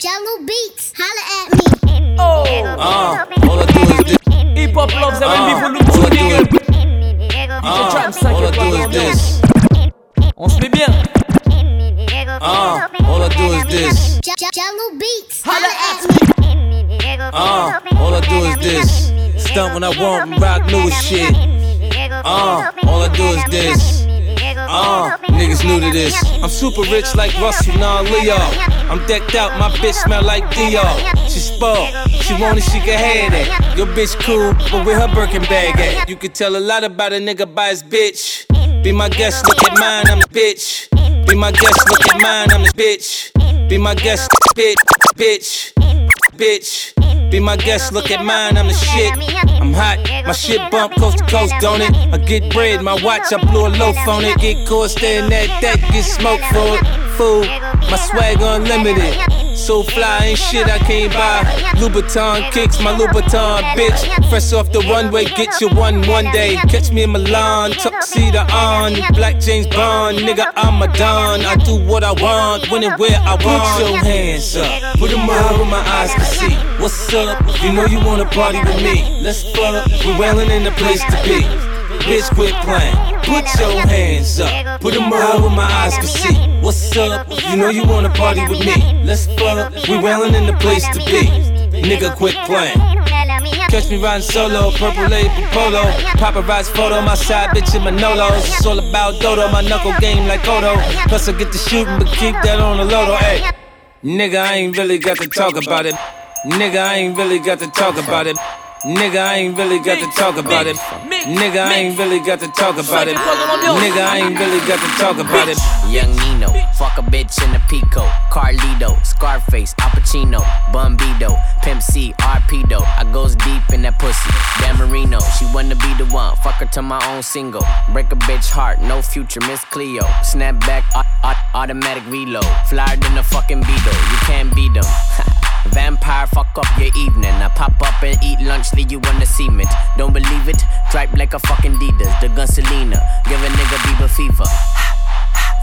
Jello beats. Holla at me. Oh, Uh, all I do is this. hip hop loves that Uh, when people look too do nigga. is, uh, Trap, all I do is this. On se met bien. Uh, all I do is this. Je- Je- Jello beats. Holla Holla at at me. Uh, all I do is this. Stunt when I want, rock new shit. Uh, all I do is this. Uh, niggas new to this. I'm super rich like Russell, nah Leo. I'm decked out, my bitch smell like Dior. She spoiled, she want she can have it. Your bitch cool, but where her Birkin bag at? You can tell a lot about a nigga by his bitch. Be my guest, look at mine, I'm the bitch. Be my guest, look at mine, I'm the bitch. Be my guest, bitch, bitch, bitch, bitch. Be my guest, look at mine, I'm the shit. I'm hot, my shit bump coast to coast, don't it? I get bread, my watch, I blew a loaf on it. Get caught staring at that, get smoked for it. My swag unlimited. So fly, ain't shit I can't buy. Louboutin kicks, my Louboutin, bitch. Fresh off the runway, get you one one day. Catch me in Milan, tuxedo on. Black James Bond, nigga, I'm a don. I do what I want, when and where I want. Put your hands up, put them up where my eyes can see. What's up? You know you wanna party with me. Let's fuck, we're wailing in the place to be. Bitch, quit playing. Put your hands up. Put them up where my eyes can see. What's up? You know you wanna party with me. Let's fuck. We wailing in the place to be. Nigga, quit playing. Catch me riding solo, purple label polo. Paparazzi photo, my side bitch in Manolos. It's all about Dodo, my knuckle game like Odo. Plus I get to shooting, but keep that on the lodo. Hey, nigga, I ain't really got to talk about it. Nigga, I ain't really got to talk about it. Nigga, I ain't really got to talk about it. Nigga, I ain't really got to talk about it. Nigga, I ain't really got to talk about it. Young Nino, fuck a bitch in a Pico. Carlito, Scarface, Al Pacino, Bumbido, Pimp C, Arpedo. I goes deep in that pussy. Dan Marino, she wanna be the one. Fuck her to my own single. Break a bitch heart, no future, Miss Cleo. Snap back, au- au- automatic reload. Flyer than a fucking Beetle, you can't beat them. Fuck up your evening. I pop up and eat lunch, leave you on the cement. Don't believe it? Tripe like a fucking Adidas. The gun Selena, give a nigga Bieber fever.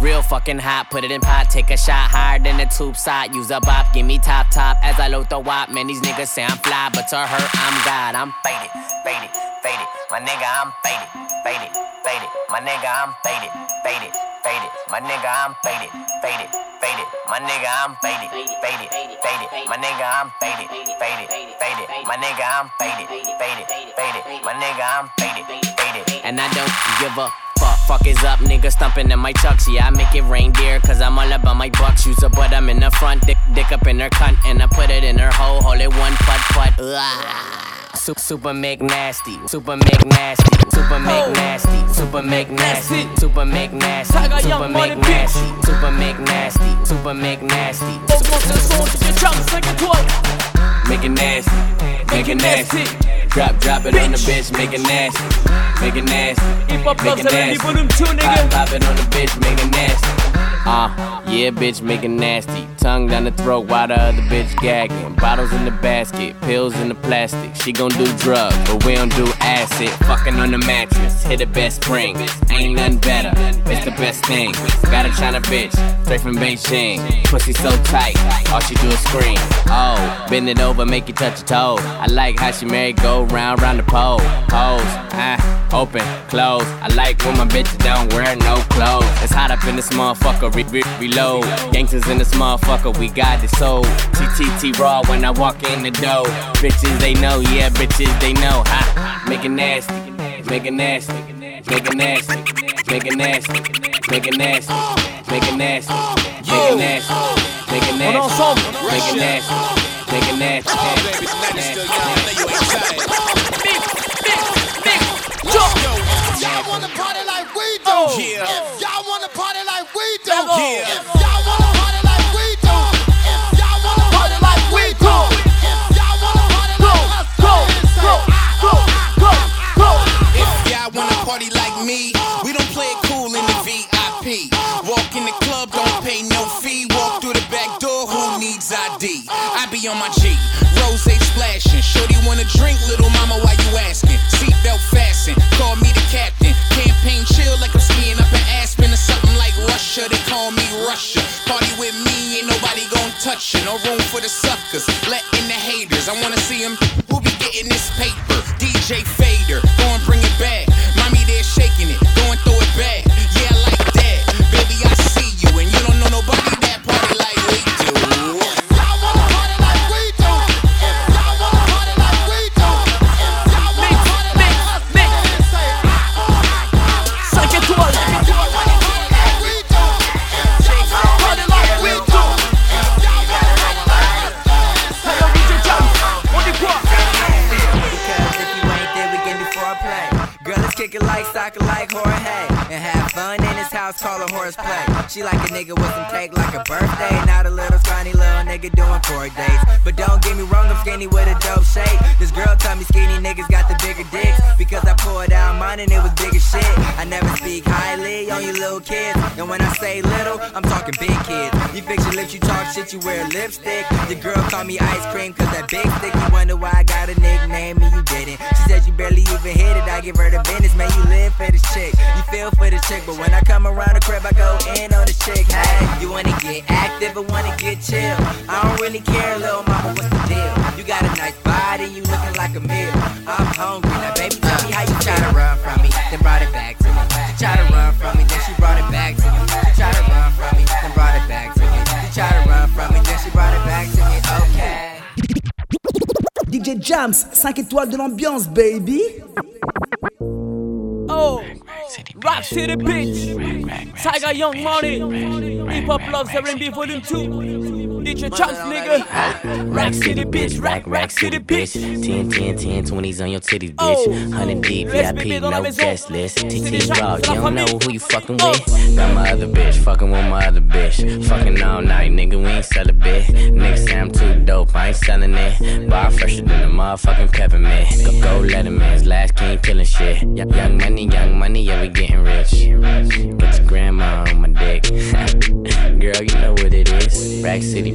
Real fucking hot, put it in pot, take a shot higher than the tube side. Use a bop, give me top top as I load the wop. Man, these niggas say I'm fly, but to her, I'm God. I'm faded, faded, faded. My nigga, I'm faded, faded, faded. My nigga, I'm faded, faded, faded. My nigga, I'm faded, faded, faded. My nigga, I'm faded, faded, faded. My nigga, I'm faded, faded, faded. My nigga, I'm faded, faded, faded. My nigga, I'm faded, faded. And I don't give a fuck. Fuck is up, nigga stumping in my chucks. Yeah, I make it reindeer, cause I'm all about my bucks. Use a butt, I'm in the front, dick, dick up in her cunt, and I put it in her hole, hold it one putt putt. Ugh. Su- Super make nasty, super make nasty, super make nasty, super make nasty, super make nasty, super make nasty, super make nasty, super make nasty, Augmente le son, tu fais trap, 5 étoiles. make it nasty, make it nasty. Drop, drop it on the bitch, make it nasty, make it nasty, Hip hop make loves it that when nasty. too Pop, nigga. pop it on the bitch, make it nasty. Uh, yeah, bitch, make it nasty. Tongue down the throat while the other bitch gagging. Bottles in the basket, pills in the plastic. She gon' do drugs, but we don't do acid. Fucking on the mattress, hit the best spring. Ain't nothing better, it's the best thing. Got a China bitch, straight from Beijing. Pussy so tight, all she do is scream. Oh, bend it over, make you touch your toe. I like how she married, go round, round the pole. Pose, ah, open, close. I like when my bitches don't wear no clothes. It's hot up in this motherfucker, re- re- reload. Gangsters in this motherfucker, we got it sold. TTT raw when I walk in the door. Bitches they know, yeah, bitches they know. Ha, make it nasty, make it nasty, make it nasty, make it nasty, make it nasty, make it nasty, make it nasty, make it nasty, make it nasty, make it nasty. Do. Yeah. If y'all wanna party like we do. Yeah. If y'all wanna party like we do. If y'all wanna party like we do. If y'all wanna party like us, Go, go, go, go, go. If y'all wanna party like me, we don't play it cool in the VIP. Walk in the club, don't pay no fee. Walk through the back door, who needs ID? I be on my G, No room for the suckers, let in the haters. I wanna see them who be getting this paper. Doing court dates. But don't get me wrong, I'm skinny with a dope shape. This girl told me skinny niggas got the bigger dicks. Because I pulled out mine and it was bigger shit. Never speak highly on you little kids. And when I say little, I'm talking big kids. You fix your lips, you talk shit, you wear lipstick. Your girl call me ice cream cause that big stick. You wonder why I got a nickname and you didn't. She said you barely even hit it. I give her the business, man. You live for this chick. You feel for the chick, but when I come around the crib, I go in on the chick. Hey, you wanna get active or wanna get chill? I don't really care, little mama, what's the deal? You got a nice body, you looking like a meal. I'm hungry, now baby, tell me how you try to run from me, then brought it back from me, then she brought it back to me. She try to run from me, then brought it back to me. She try to run from me, then she brought it back to me. Okay. DJ Jams, 5 étoiles de l'ambiance, baby. Oh, Rack City bitch. Tyga Young Money. Hip Hop Loves R&B Volume 2. DJ Jams nigga. Rack City bitch, rack, rack city bitch. 10, 10, 10, 20s on your titties, bitch. Oh. 100 deep, VIP, bébé dans la no guest list. TT Raw, you don't know who you fucking Oh. with. Got my other bitch, fucking with my other bitch. Fucking all night, nigga, we ain't sell a bit. Niggas say I'm too dope, I ain't selling it. Bar fresher than a motherfucking peppermint. Go, go Letterman's last king killing shit. Young money, young money, yeah, we getting rich. Get your grandma on my dick. Girl, you know what it is. Rack City,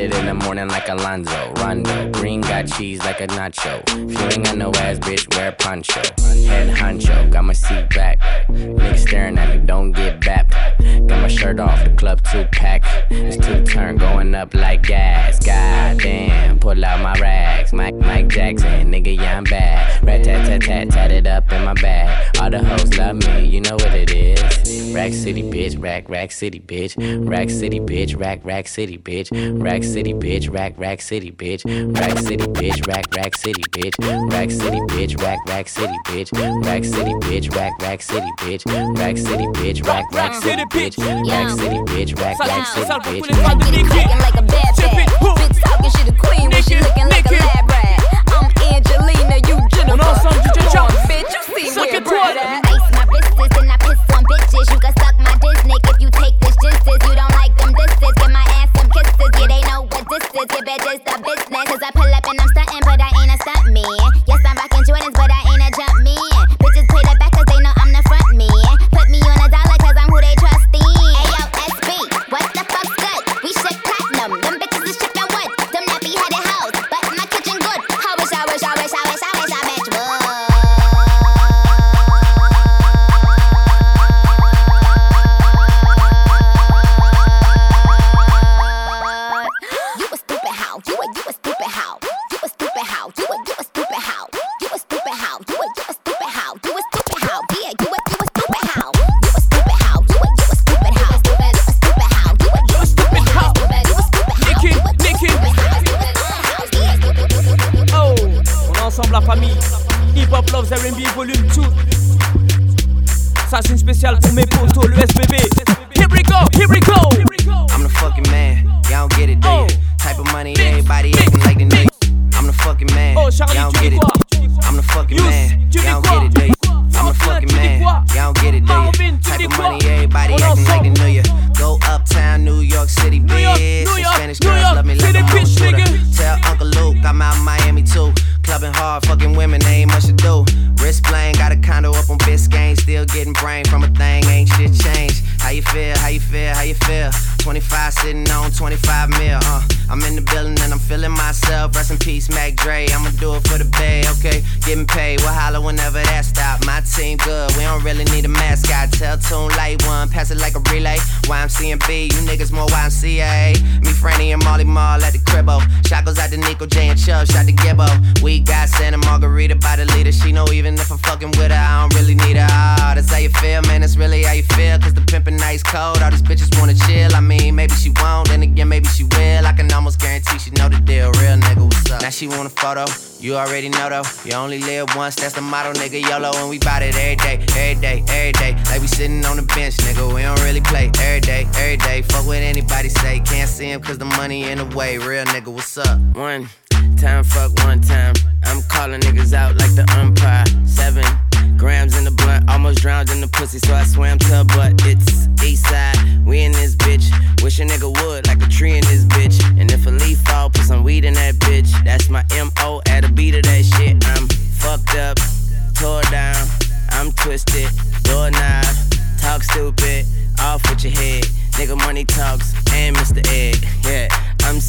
It in the morning like Alonzo. Rondo. Green got cheese like a nacho. If you ain't got no ass, bitch, wear poncho. Head honcho, got my seat back. Niggas staring at me, don't get bapped. Got my shirt off, the club two pack. It's two turn going up like gas. God damn, pull out my rags. Mike, Mike Jackson, nigga, yeah, I'm bad. Rat tat tat tat, tat it up in my bag. All the hoes love me, you know what it is. Rack City, bitch, rack, rack city, bitch. Rack City, bitch, rack, rack city, bitch. Rack City, bitch, rack, rack city, bitch. Rack City, bitch, rack, rack city, bitch. Rack City, bitch, rack, rack city, bitch. Rack City, bitch, rack, rack city, bitch. Rack City, bitch, rack, rack city, bitch. Rack City, bitch, rack, rack city, Sale pour bitch. tous les fans de Nicki. Looking like a bad Chip bad. it, boom. Bitch talking, she the queen when she Nicky, looking like a lab rat. I'm Angelina, you Jennifer. On est ensemble, DJ Come on, Jones. Bitch, you see Cinq where étoiles. Brad at. Ice my wrists and I piss on bitches. You can suck what this is. Business. Cause I pull up and I'm stunting, but I ain't a stunt photo. You already know though. You only live once, that's the motto, nigga. YOLO, and we bout it every day, every day, every day. Like we sitting on the bench, nigga. We don't really play every day, every day. Fuck what anybody say. Can't see him cause the money in the way. Real nigga, what's up? One time, fuck one time. I'm calling niggas out like the umpire. Seven grams in the blunt, almost drowned in the pussy, so I swam to her butt. It's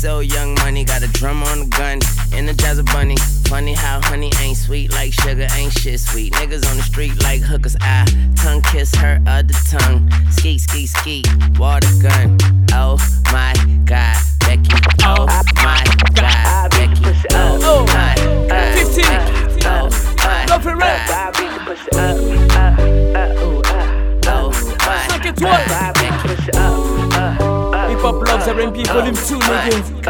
so young, money, got a drum on the gun, energize a bunny. Funny how honey ain't sweet like sugar, ain't shit sweet. Niggas on the street like hookers, I tongue kiss her other tongue. Ski, ski, ski, water gun. Oh my god, Becky. Oh my god, oh Becky. Oh my god, 15. Becky. Oh my it rap. Oh my 5 étoiles. Hip Hop Loves R&B Volume 2, nigga.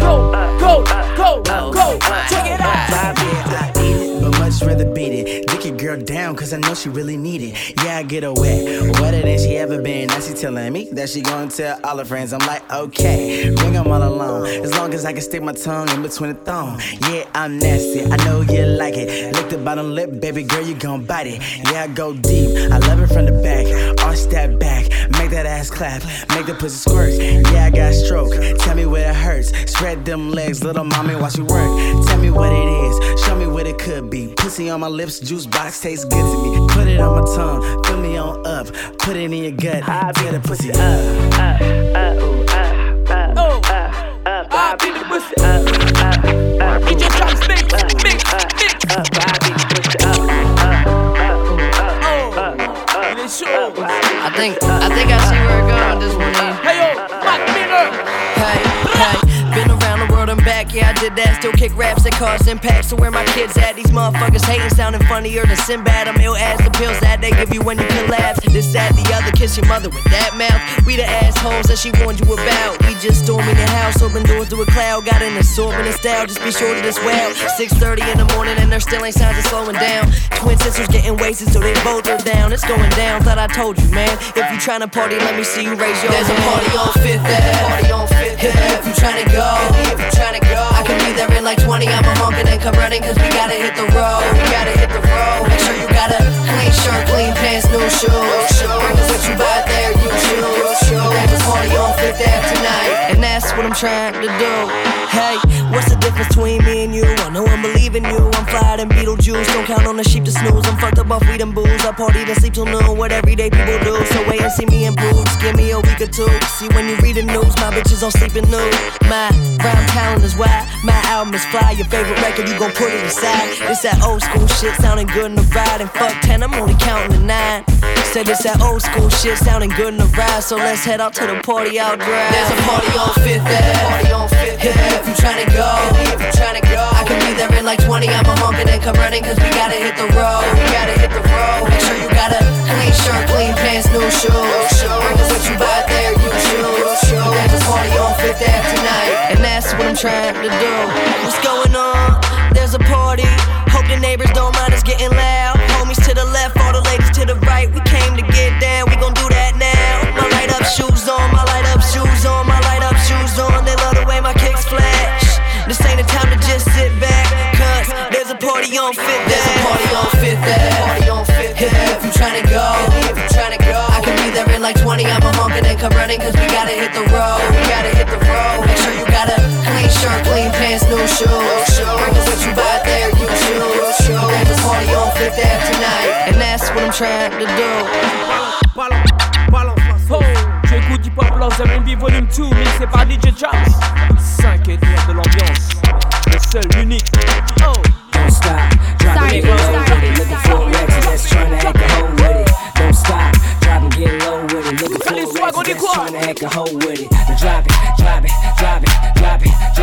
Go, go, go, go. Check it out. Yeah, I eat it, but much rather beat it. Your girl down, cause I know she really need it. Yeah, I get her wet, wetter than she ever been. Now she telling me that she gonna tell all her friends. I'm like, okay, bring them all along. As long as I can stick my tongue in between the thumb. Yeah, I'm nasty, I know you like it. Lick the bottom lip, baby girl, you gon' bite it. Yeah, I go deep, I love it from the back. Arch that back, make that ass clap, make the pussy squirt. Yeah, I got stroke, tell me where it hurts. Spread them legs, little mommy, watch you work. Tell me what it is, show me what it could be. Pussy on my lips, juice box tastes good to me. Put it on my tongue, fill me on up. Put it in your gut, tear the pussy up. Oh, I beat the pussy. DJ Jams, mix, mix, mix. Oh, il est chaud. I think I think I see where it going this one. Hey yo, Mac Miller. Hey, hey, back, yeah, I did that. Still kick raps that cause impact. So where my kids at? These motherfuckers hating, sounding funnier than Sinbad. I'm ill as the pills that they give you when you collapse. This, that, the other, kiss your mother with that mouth. We the assholes that she warned you about. We just storming the house, open doors to a cloud. Got an of style, just be sure to this well. 6:30 in the morning and there still ain't signs of slowing down. Twin sisters getting wasted, so they both are down. It's going down, thought I told you, man. If you tryna party, let me see you raise your There's a party on Fifth Ave. Party on Fifth Ave. If you tryna go, if you tryna go, I can be there in like 20. I'm a honkin' and then come running, cause we gotta hit the road. We gotta hit the road. Make sure you got a clean shirt, clean pants, new shoes. What you buy there, you choose. There's a party on Fifth Ave tonight, and that's what I'm trying to do. Hey, what's the difference between me and you? I know I'm believing you. I'm fly than Beetlejuice. Don't count on the sheep to snooze. I'm fucked up off weed and booze. I party and sleep till noon. What everyday people do. So wait and see me improve. Just give me a week or two. See when you read the news, my bitches on sleeping nude. My rhyme talent is wide. My album is fly. Your favorite record, you gon' put it aside. It's that old school shit sounding good in the ride. And fuck 10, I'm only counting to nine. Said it's that old school shit sounding good in the ride. So let's head out to the party out drive. There's a party on Fifth Ave. Party on Fifth Ave. If you tryna go, if you tryna go, I can be there in like 20. I'm a honkin' and come running, cause we gotta hit the road. We gotta hit the road. Make sure you got a clean shirt, clean pants, new shoes. Us what you buy there, you choose. There's a party on Fifth Ave tonight, and that's what I'm trying to do. What's going on? There's a party. Hope the neighbors don't mind us getting loud. Homies to the left, all the ladies to the right. We came to get down, we gon' do that now. My light up shoes on, my light on Fifth Ave. There's a party on Fifth Ave. Party on Fifth Ave. If you tryna go, if you tryna go, I can be there in like 20. I'm a honkin' and come running, cause we gotta hit the road. We gotta hit the road. Make sure you got a clean shirt, clean pants, new shoes. Bring us what you buy there, you choose. There's a party on Fifth Ave tonight, and that's what I'm trying to do. Tu écoutes Hip Hop Loves R&B Volume 2 mixé par DJ Jams 5 étoiles de l'ambiance Le seul, l'unique Oh Don't stop, drop get low with it. Looking for a record that's trying to act a hoe with it. Don't stop, drop and get low with it. Looking for a record that's trying to act a hoe with it. Now drop it, drop it, drop it, drop it,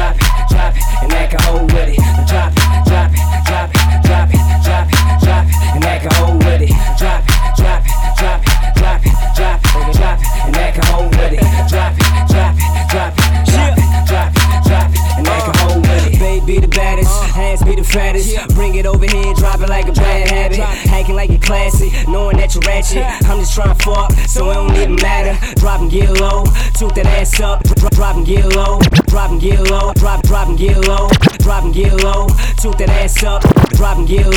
fattest. Bring it over here, drop it like a bad habit. Hacking like you're classy, knowing that you're ratchet. I'm just trying to fuck, so it don't even matter. Drop and get low, toot that ass up. Drop, drop and get low, drop and get low, drop, drop and get low, drop and get low, toot that ass up. Drop and get low,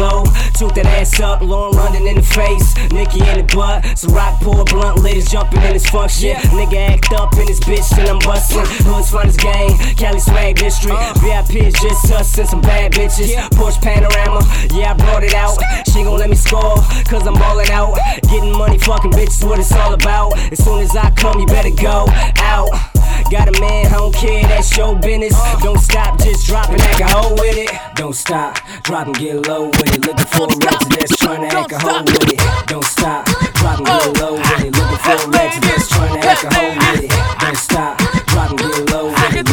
toot that ass up. Lauren London in the face, Nikki in the butt. So rock pour blunt ladies jumping in his fuck shit. Nigga act up in his bitch and I'm bustin'. Hood's finest gang, Cali swag district. Uh. VIP is just us and some bad bitches. Porsche Panamera, yeah I brought it out. She gon' let me score, cause I'm ballin' out. Getting money, fucking bitches, what it's all about. As soon as I come, you better go out. Got a man, I don't care, that's your business. Uh. Don't stop, just drop and act a hoe with it. Don't stop, drop and get low with it. Looking for a record that's trying to act a hoe with it. Don't stop, drop and get low with it. Looking for a record that's trying to act a hoe with it. Don't stop, drop and get low with it.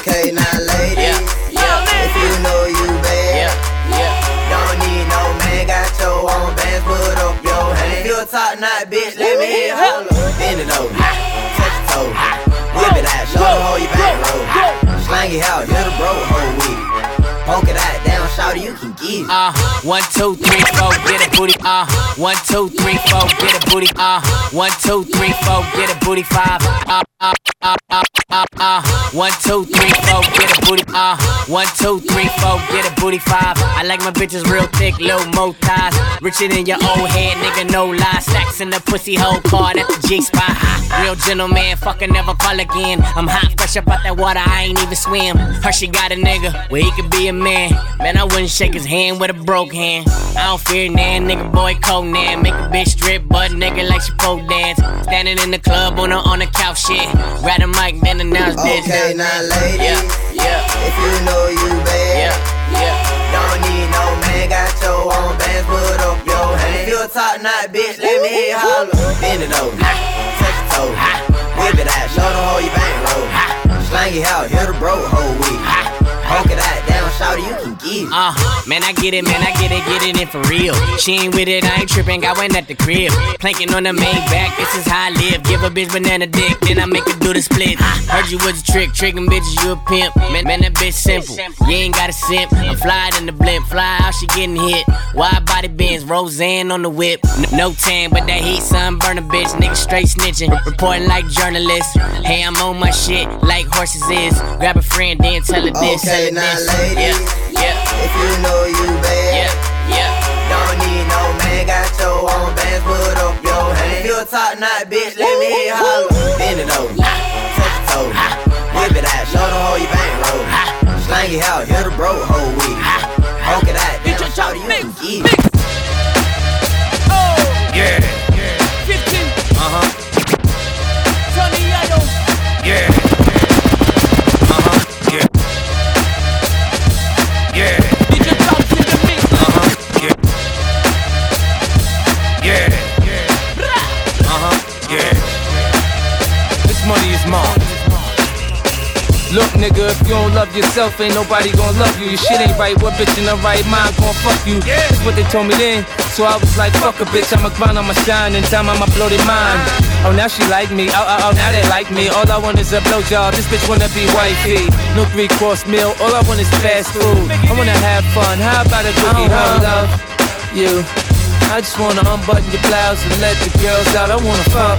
Okay, now ladies, if you know you bad, don't need no man, got your own bands, put up your hand. If you a top knot bitch, let me hear holler. Bend it over, touch your toe, whip it out, show them how you back roll. Slang it out, hit a bro whole week. Poke it out, down, shout you can get it. Uh, one, two, three, four, get a booty. Uh, one, two, three, four, get a booty. Uh, one, two, three, four, get a booty. Five. Uh, uh, uh, uh, uh, uh. One, two, three, four, get a booty. Uh, one, two, three, four, get a booty. Five. I like my bitches real thick, little mo thighs. Richer than your old head, nigga, no lie. Stacks in the pussy hole card at the G spot. Real gentleman, fucking never call again. I'm hot, fresh up out that water, I ain't even swim. Hershey got a nigga where he could be a man. Man, I wouldn't shake his hand with a broke hand. I don't fear nan, nigga boy Conan. Make a bitch strip butt nigga like she pole dance. Standing in the club on a on the couch shit. Grab a mic, then announce this. Okay, now ladies, Yeah, yeah, if you know you bad, yeah, yeah. don't need no man, got your own bands, put up your hand. If you a top knot bitch, let me hear holler. Bend it over, touch your toe, whip it out, show them how you bang roll. Slang it out, hit a bro whole week. Poke it out, down, shout you can get it. Uh, man, I get it, man, I get it, get it in for real. She ain't with it, I ain't tripping, got one at the crib. Planking on the main back, this is how I live. Give a bitch banana dick, then I make her do the split. Heard you was a trick, tricking bitches, you a pimp. Man, man, that bitch simple. You ain't got a simp. I'm flying in the blimp, fly out, she getting hit. Wide body bends, Roseanne on the whip. No tan, but that heat sunburn a bitch, nigga straight snitching. Reporting like journalists. Hey, I'm on my shit, like horses is. Grab a friend, then tell her this. Okay, her now this. Yeah, yeah, if you know you bad, yeah, yeah. don't need no man, got your own bands, put up your hand. If you a top knot bitch, let me hear holler. Bend it over, touch your toe, whip it out, show them how you bang roll. Slang it out, hit a bro whole week. Poke it out, down, shout it, you can get it. Yeah. 15 Uh-huh. Tony Yayo Yeah. Look, nigga, if you don't love yourself, ain't nobody gonna love you. Your shit ain't right. What bitch in the right mind gon' fuck you? That's what they told me then. So I was like, fuck a bitch, I'ma grind, I'ma shine, and time I'ma blow their mind. Ah. Oh, now she like me. Oh, oh, oh, now they like me. All I want is a blowjob. This bitch wanna be wifey. No three course meal. All I want is fast food. I wanna have fun. How about a cookie? Uh-huh. How love you? I just wanna unbutton your blouse and let the girls out. I wanna fuck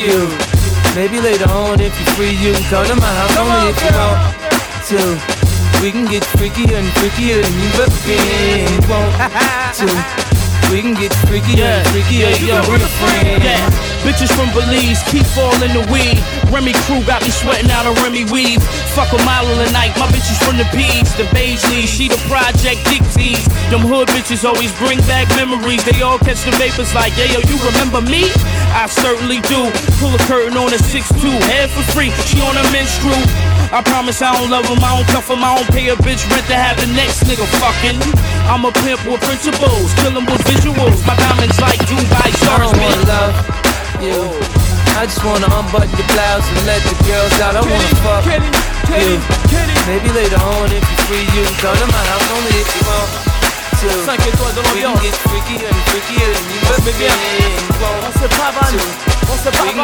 you. Maybe later on, if you're free, you can come to my house only if you want to. We can get freakier and freakier than you've ever been. You want to. We can get freakier and freakier. You can bring a friend. Yeah, bitches from Belize keep falling the weed. Remy crew got me sweating out a Remy weave. Fuck a mile of the night, my bitches from the P's, the Beige she the project Dixies. Them hood bitches always bring back memories. They all catch the vapors like, yeah, yo, you remember me? I certainly do. Pull a curtain on a 6'2, head for free. She on a menstrual. I promise I don't love him, I don't cuff him, I don't pay a bitch rent to have the next nigga fucking. I'm a pimp with principles, kill him with visuals. My diamonds like Dubai stars, I don't love you. I just wanna unbutton your blouse and let the girls out. I wanna fuck you. Maybe later on if you free, you can come to my house only if you want to. 5 étoiles de l'ambiance. We can get freaky and freaky and you must Mais on se pavane, on se pavane.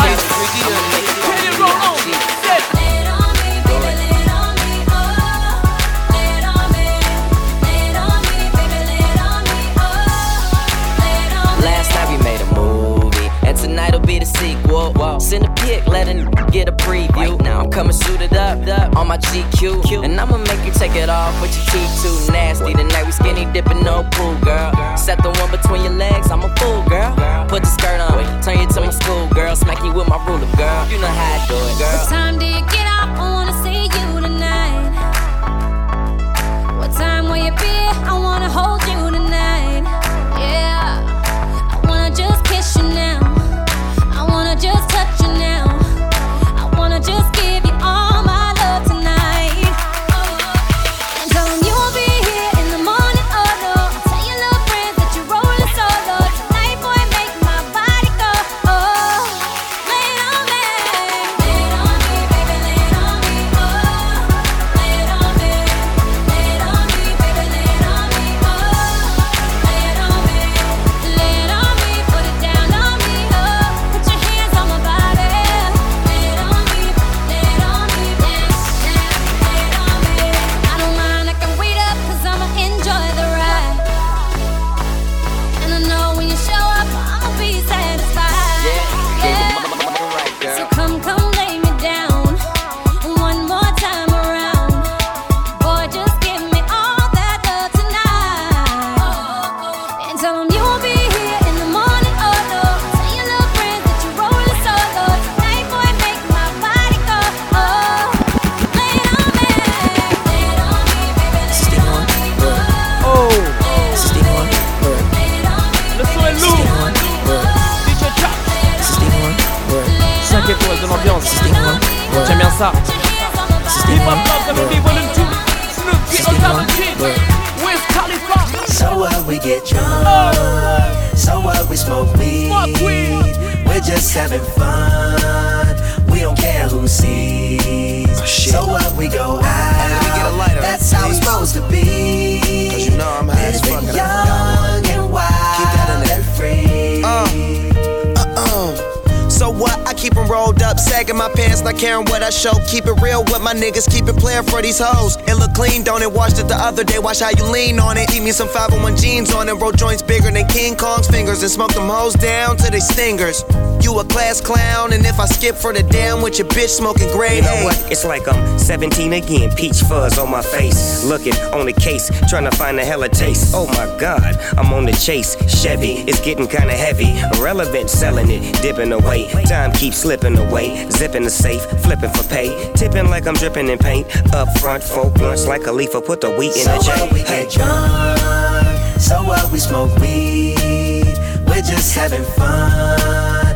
My pants, not caring what I show. Keep it real with my niggas, keep it playing for these hoes. It look clean, don't it? Washed it the other day, watch how you lean on it. Eat me some 501 jeans on it, roll joints bigger than King Kong's fingers, and smoke them hoes down to they stingers. You a class clown, and if I skip for the damn with your bitch smoking gray You know what? It's like I'm 17 again. Peach fuzz on my face. Looking on the case, trying to find a hella taste. Oh my god, I'm on the chase. Chevy, it's getting kinda heavy. Irrelevant, selling it, dipping away. Time keeps slipping away. Zipping the safe, flipping for pay. Tipping like I'm dripping in paint. Up front, four blunts like a leaf. Put the wheat in So the J. what we Hey. get drunk, so what we smoke weed. We're just having fun.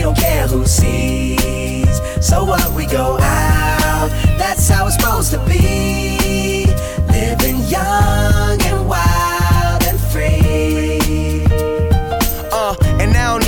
We don't care who sees. So what we go out. That's how it's supposed to be. Living young and wild and free.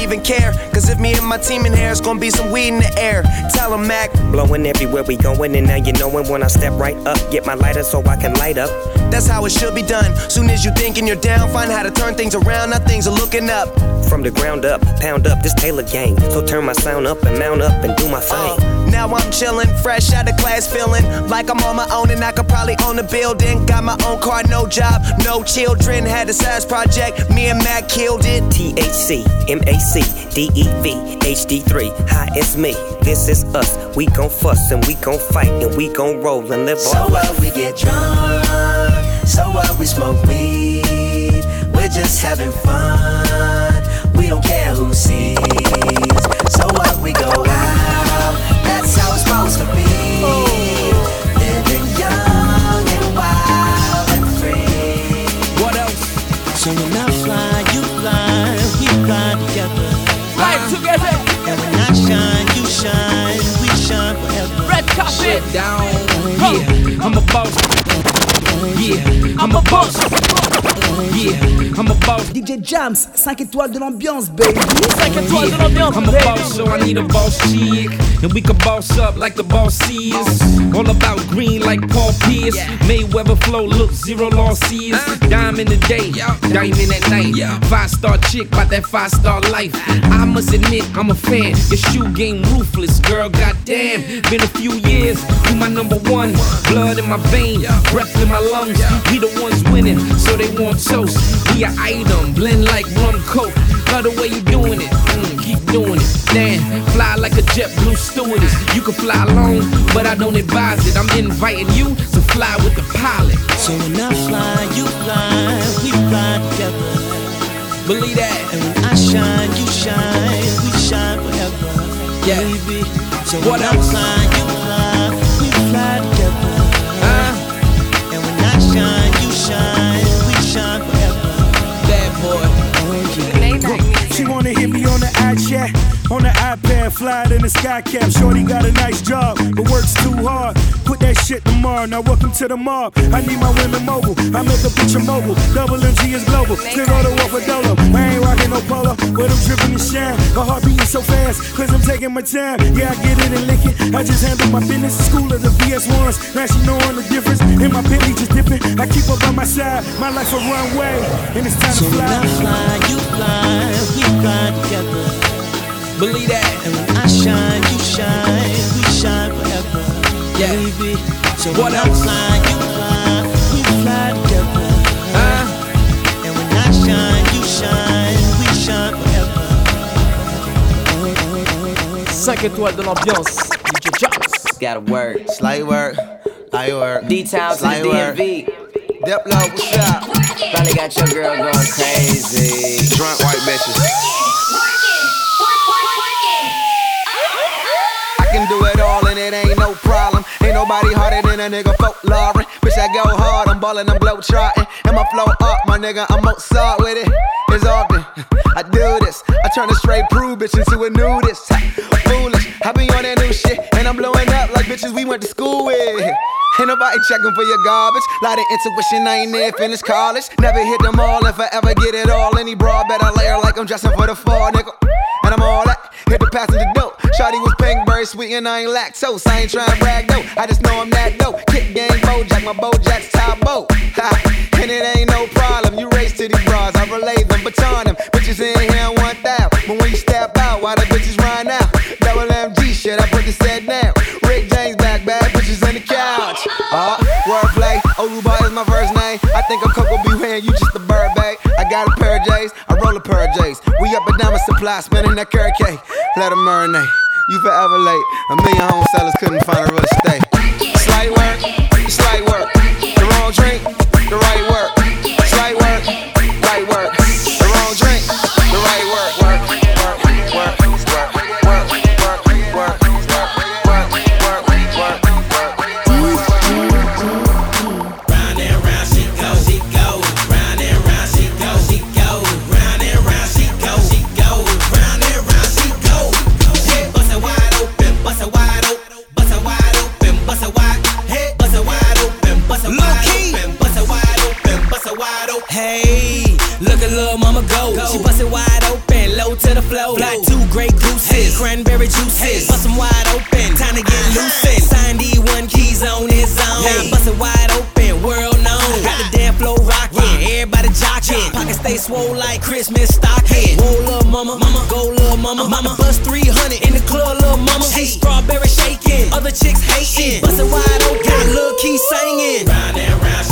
Even care. Cause if me and my team in here, it's gonna be some weed in the air. Tell 'em, Mac. Blowing everywhere we going, and now you knowin' when I step right up. Get my lighter so I can light up. That's how it should be done. Soon as you thinking you're down, find how to turn things around. Now things are looking up. From the ground up, pound up this Taylor gang. So turn my sound up and mount up and do my uh, thing. Now I'm chillin', fresh out of class, feeling like I'm on my own and I could probably own a building. Got my own car, no job, no children. Had a size project, me and Mac killed it. THC, MAC, DEV, HD3. Hi, it's me. This is us. We gon' fuss and we gon' fight and we gon' roll and live So our what we get drunk, so what we smoke weed. We're just having fun. We don't care who sees. So what we go out. That's how head down. Yeah, I'm a boss. Yeah, I'm a boss. Yeah, I'm a boss. DJ Jams, 5 étoiles de l'ambiance, baby. 5 étoiles de l'ambiance, I'm a boss, so I need a boss chick. And we can boss up like the boss is. All about green like Paul Pierce. Mayweather flow, look, zero losses. Diamond in the day, diamond at night. Five star chick, about that five star life. I must admit, I'm a fan. Your shoe game ruthless, girl, goddamn. Been a few years, you my number one. Blood in my vein, breath in my lungs. We the ones winning, so they want toast. We a item, blend like rum coke. Love the way you doing it, mm, keep doing it. Damn, fly like a jet blue stewardess. You can fly alone, but I don't advise it. I'm inviting you to fly with the pilot. So when I fly, you fly, we fly together. Believe that. And when I shine, you shine, we shine forever. Yeah. Baby. So What when else? I fly, you fly in the sky cap. Shorty got a nice job, but works too hard. Put that shit tomorrow. Now welcome to the mob. I need my women mobile. I make a bitch a mobile. Double MG is global. Still go to work with Dolo. I ain't rocking no polo, but I'm dripping and shine. My heart beating so fast, cause I'm taking my time. Yeah, I get it and lick it. I just handle my business. School of the VS1s. Now she knowing the difference. And my Bentley just dipping. I keep her by my side. My life a runway. And it's time So to when I fly. fly, you fly, we fly together. Believe that. And when I shine, you shine, we shine forever. Yeah. Baby. So What when I else? fly, you fly, we fly together. Uh, And when I shine, you shine, we shine forever. 5 étoiles de l'ambiance, DJ Jams. Gotta work. Slight work, light work. D-Town to the Slight work. DMV. Diplo, what's up? Finally got your girl going crazy. Drunk white bitches. Can do it all and it ain't no problem. Ain't nobody harder than a nigga folklore. Bitch, I go hard, I'm ballin', I'm glow trotting. And my flow up, my nigga, I'm Mozart with it. It's often I do this. I turn a straight prude bitch into a nudist. I be on that new shit. And I'm blowing up like bitches we went to school with. Ain't nobody checking for your garbage. Lot of intuition, I ain't near finished college. Never hit them all if I ever get it all. Any broad better layer like I'm dressing for the fall, nigga. And I'm all that. Hit the passenger dope. Shawty was pink, very sweet, and I ain't lactose. I ain't trying to brag though. I just know I'm that dope. Kick game, Bojack, my Bojack's top boat. And it ain't no problem. You race to these bras, I relay them, baton them. Bitches in here one thou. But when you step out, why the bitches run out? Double MG shit, I put the set down. Rick James back, bad bitches on the couch. Uh, wordplay, Oluba is my first name. I think I'm Coco B. You just a bird, babe. I got a pair of J's, I roll a pair of J's. We up and down with supply, spinning that carrot cake. Let them marinate. You forever late. A million home sellers couldn't find a real estate. Slight work, slight work. The wrong drink, the right work. To the flow. Got two Grey Gooses, cranberry juices. Bust them wide open, time to get loosened. Sign D1 keys on his own. Hey, bust it wide open, world known. Got the damn flow rockin', everybody jockin'. Pockets stay swole like Christmas stocking. Whoa, oh, little mama, mama, go little mama, mama. Bust 300 in the club, little mama. Hey, strawberry shaking, other chicks hating. Bust it wide open, got Lil Key singing. Round and round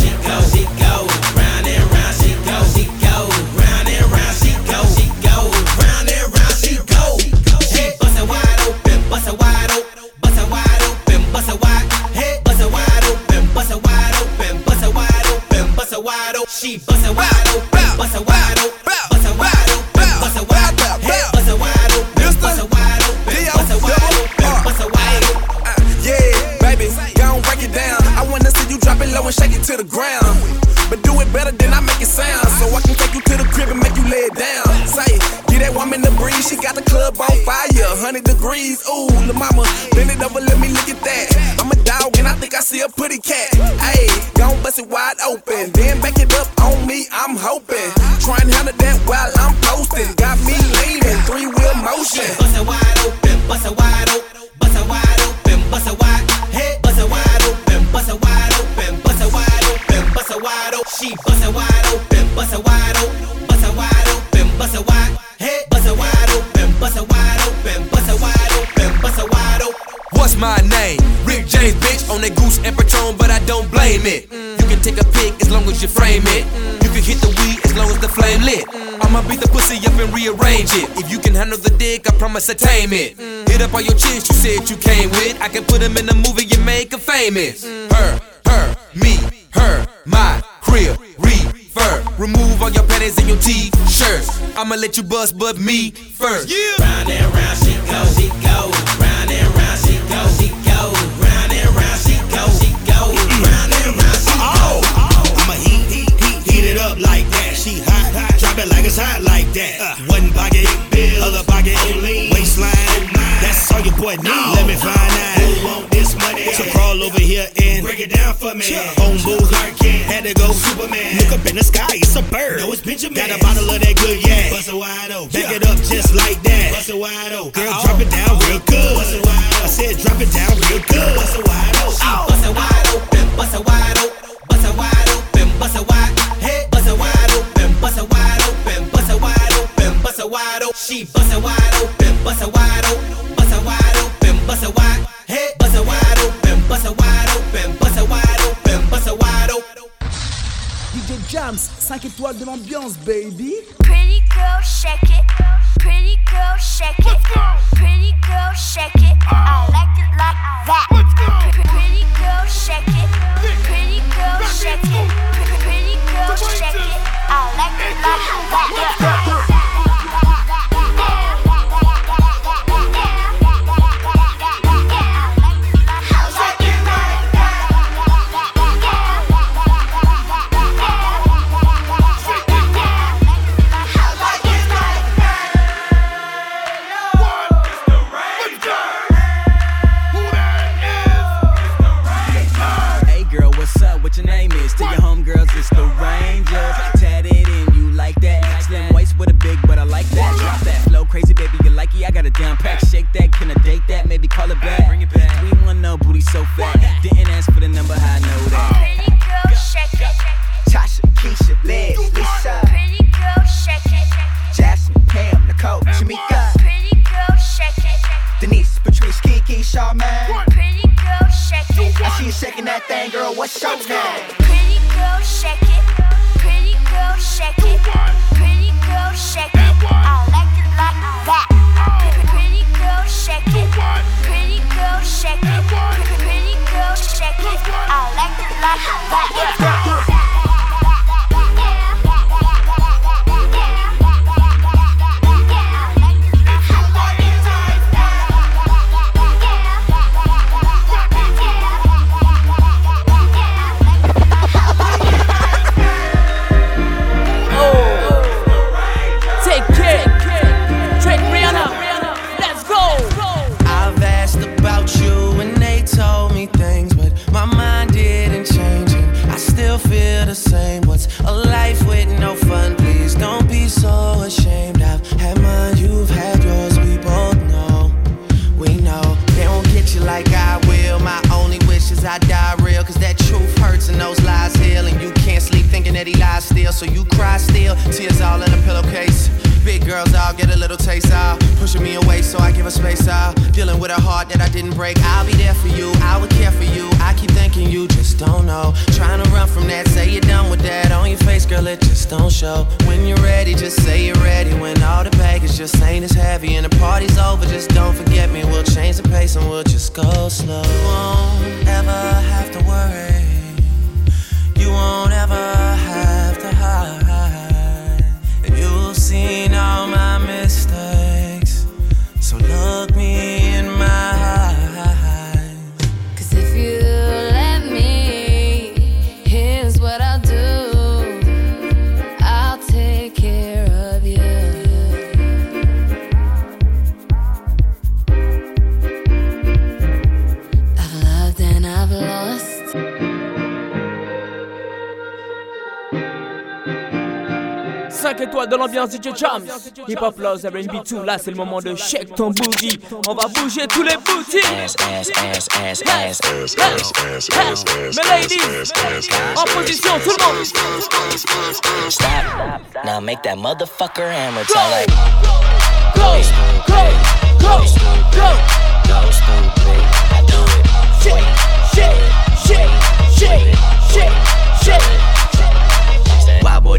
she bustin' wide open, bustin' wide and rearrange it. If you can handle the dick, I promise to tame it. Hit up all your chicks you said you came with. I can put them in the movie and make 'em famous. Her, her, me, her, my crib, refer. Remove all your panties and your t-shirts. I'ma let you bust, but me first. Round and round she go, she go. Round and round she go, she go. Round and round she go, she go. Round and round she go. Oh, I'ma heat, heat, heat, heat it up like that. She hot, hot, drop it like it's hot like that. Uh, one pocket, bill, other pocket, waistline. That's all your boy need. Let me find out who want this money. So crawl over here and break it down for me. Home booth, had to go Superman. Look up in the sky, it's a bird. No, it's Benjamin. Got a bottle of that good yak. Bust it wide open. Back it up just like that. Bust it wide open. Girl, drop it down real good. Bust it wide open. I said drop it down real good. Bust it wide open. Bust it wide open, bust it wide open, it wide open. She bust it wide open, bust it wide open, bust it wide open, bust it wide, hey, bust it wide open, bust it wide open, bust it wide open, bust it wide open. DJ Jams, 5 étoiles de l'ambiance, baby. Pretty girl, shake it. Pretty girl, shake it. Pretty girl, shake it. I it just. Trying to run from that, say you're done with that. On your face, girl, it just don't show. When you're ready, just say you're ready. When all the baggage just ain't as heavy and the party's over, just don't forget me. We'll change the pace and we'll just go slow. You won't ever have to worry. You won't ever have to hide. And you've seen 5 étoiles de l'ambiance DJ Jams. Hip Hop Loves RB2, là c'est le moment de shake ton booty. On va bouger tous les boutiques. Mes ladies, en position, tout le monde. Stop. Now make that motherfucker hammer time like. Go, go, go, go, go, stupid. I do it. Shake, shake, shake, shake, shake, shake.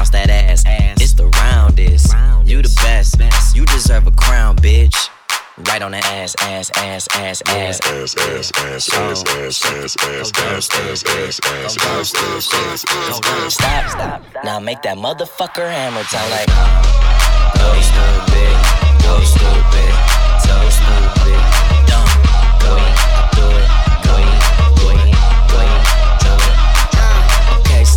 bounce that ass. Ass. It's the roundest. You the best. You deserve a crown, bitch. Right on the ass, ass, ass, ass, ass, ass, ass, ass, ass, ass, ass, ass, ass, ass, ass, ass, ass, ass, ass, ass. Stop, stop. Now make that motherfucker hammer time like. Go stupid, go stupid, so stupid, dumb. Go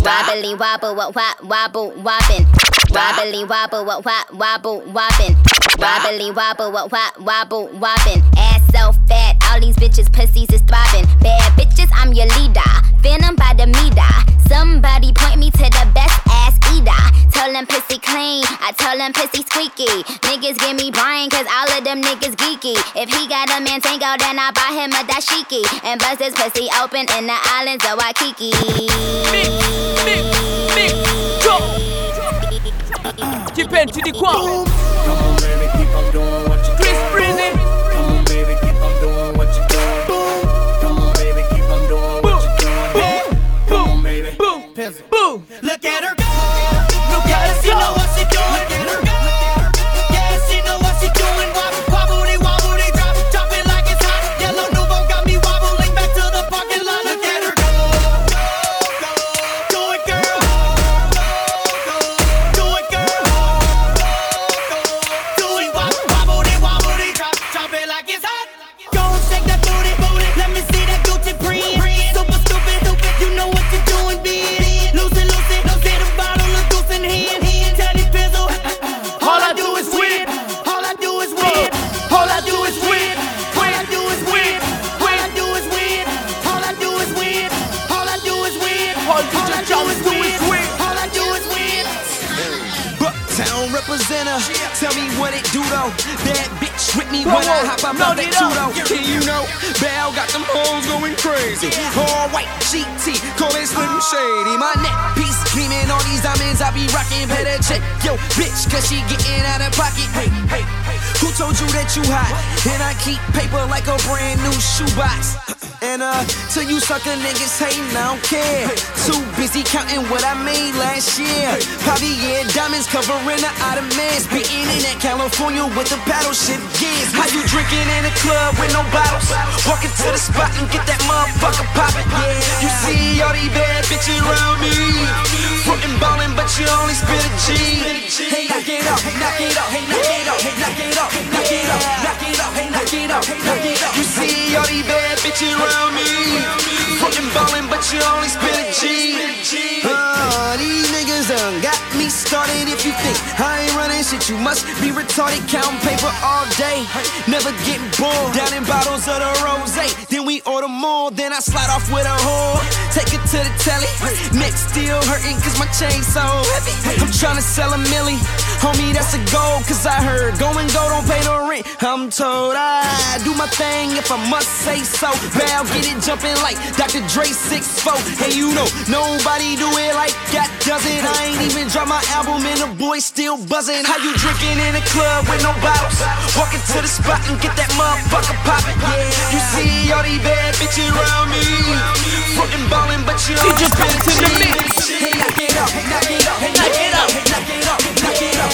Wobbly wobble, wop, wobble, wobbin'. Wobbly wobble, wop, wobble, wobbin'. Wobbly wobble, wop, wobble, wobbin'. Ass so fat, all these bitches pussies is throbbing. Bad bitches, I'm your leader. Venom by the meter. Somebody point me to the best ass eater. Tell them pussy clean, I tell them pussy squeaky. Niggas give me Brian, cause all of them niggas geeky. If he got a man tango, then I buy him a dashiki. And bust his pussy open in the islands of Waikiki. Tu peines, tu dis quoi? Come on, baby, keep on doing what you Chris Breezy. Come on, baby, keep on doing what you doing. Come on, baby, keep on doing what you doing. Come on, baby. Boom, boom. Look at her with me Whoa, when I hop out no, of that tudo. And you know, Bell got them hoes going crazy. All white GT, call it Slim Shady. My neck piece gleaming, all these diamonds I be rocking. Better check yo bitch, cause she getting out of pocket. Hey, hey, hey. Who told you that you hot? And I keep paper like a brand new shoebox. And uh, till you sucker niggas hating, I don't care. Too busy counting what I made last year. Javier diamonds covering the Ottomans. Spitting in that California with the paddle shit gears. How you drinking in a club with no bottles? Walking to the spot and get that motherfucker poppin'. You see all these bad bitches around me. Frontin' ballin', but you only spit a G. Hey, knock it off, knock it off, hey, knock it off, hey, knock it off, knock it off, knock it off, knock it off, knock it off. Ballin', but you only spit a G. Uh, these niggas done got me started. If you think I ain't running shit, you must be retarded. Counting paper all day, never getting bored. Down in bottles of the rose, then we order more. Then I slide off with a whore, take it to the telly. Neck still hurting cause my chain's so heavy. I'm tryna sell a milli, homie, that's a goal. Cause I heard going go don't pay the rent. I'm told I do my thing if I must say so. Val get it jumping like Dr. Dre 6'4. Hey, you know, nobody do it like that does it. I ain't even drop my album and the boy still buzzing. How you drinking in a club with no bottles? Walking to the spot and get that motherfucker poppin'. You see all these bad bitches around me. Frontin' ballin', but you don't DJ spit Prince in the mix. Hey, knock it up, knock it up, knock it up, knock it up, knock it up,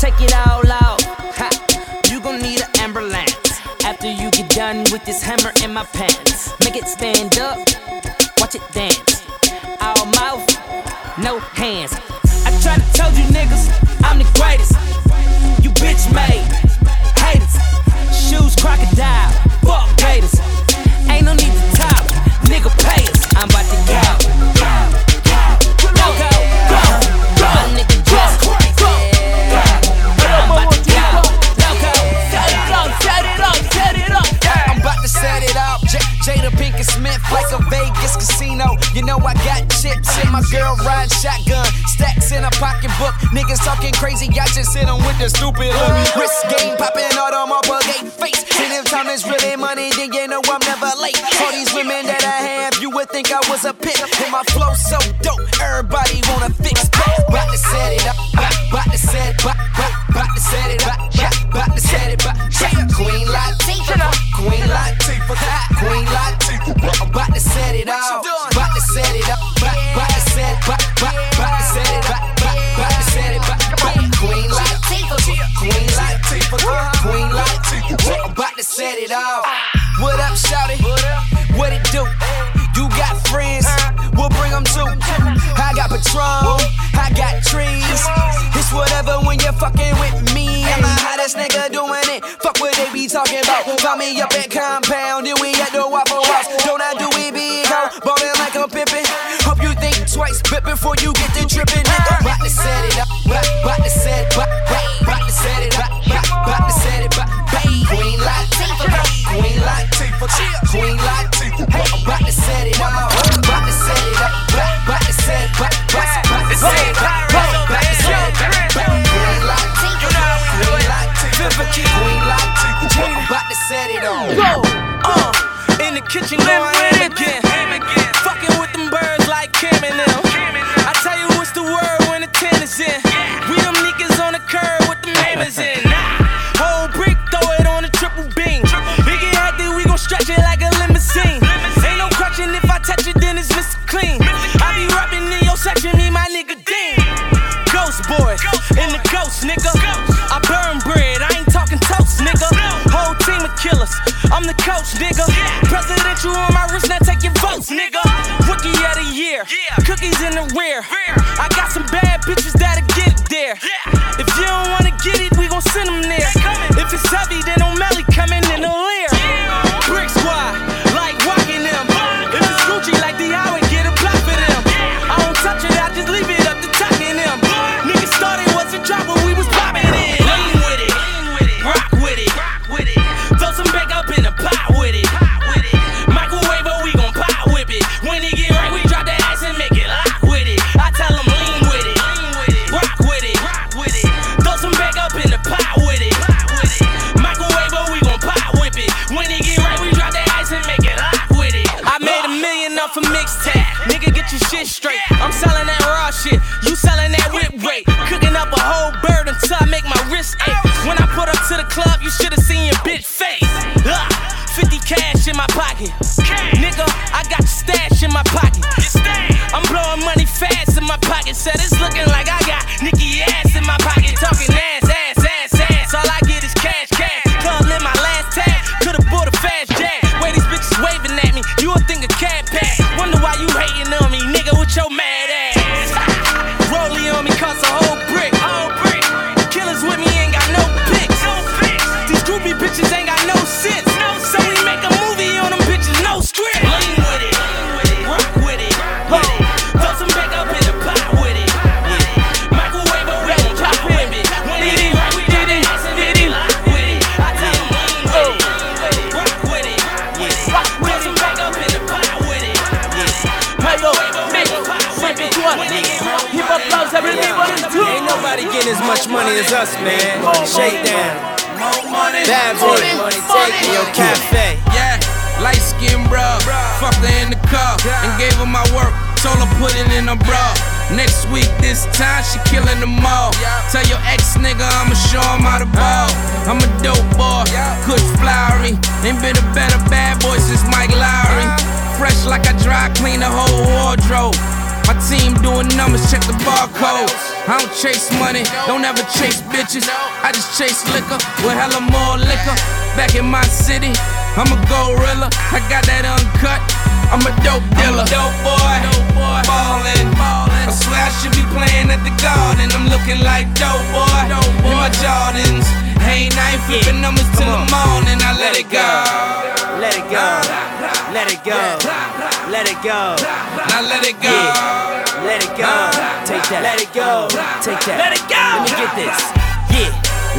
take it all out. Ha, you gon' need an ambulance after you get done with this hammer in my pants. Make it stand up, watch it dance. All mouth, no hands. I tried to tell you niggas, I'm the greatest. You bitch made haters, shoes crocodile. basement like a Vegas casino. You know I got chips and my girl ride shotgun. Stacks in a pocketbook. Niggas talking crazy. I just hit them with the stupid look. Wrist game popping all on my a face. And if time is really money, then you know I'm never late. All these women that I have, you would think I was a pit. And my flow so Call me up at compound, then we at the Waffle House. Don't I do it big, ho? Ballin' like I'm pippin'. Hope you think twice, but before you get to trippin', nigga. Bout to set it up, bout to set, it up. go. Uh, in the kitchen, let Cookies in the rear. man. Shakedown. Bad boy, take me your cafe. Yeah, light skin bro. Fucked her in the car and gave her my work. Told her put it in a bra. Next week, this time, she killing them all. Tell your ex nigga I'ma show him how to ball. I'm a dope boy, Kush Flowery. Ain't been a better bad boy since Mike Lowrey. Fresh like I dry clean the whole wardrobe. My team doing numbers, check the barcode. I don't chase money, don't ever chase bitches. I just chase liquor with hella more liquor. Back in my city, I'm a gorilla. I got that uncut. I'm a dope dealer. I'm a dope boy, ballin'. I swear I should be playing at the garden. I'm looking like dope boy. In my Jordans. Hey, night flipping numbers till the morning. I let it go. Let it go. Let it go. Let it go. Now let it go. Let it go. Take that. Let it go. Take that. Let it go. Let me get this. Yeah.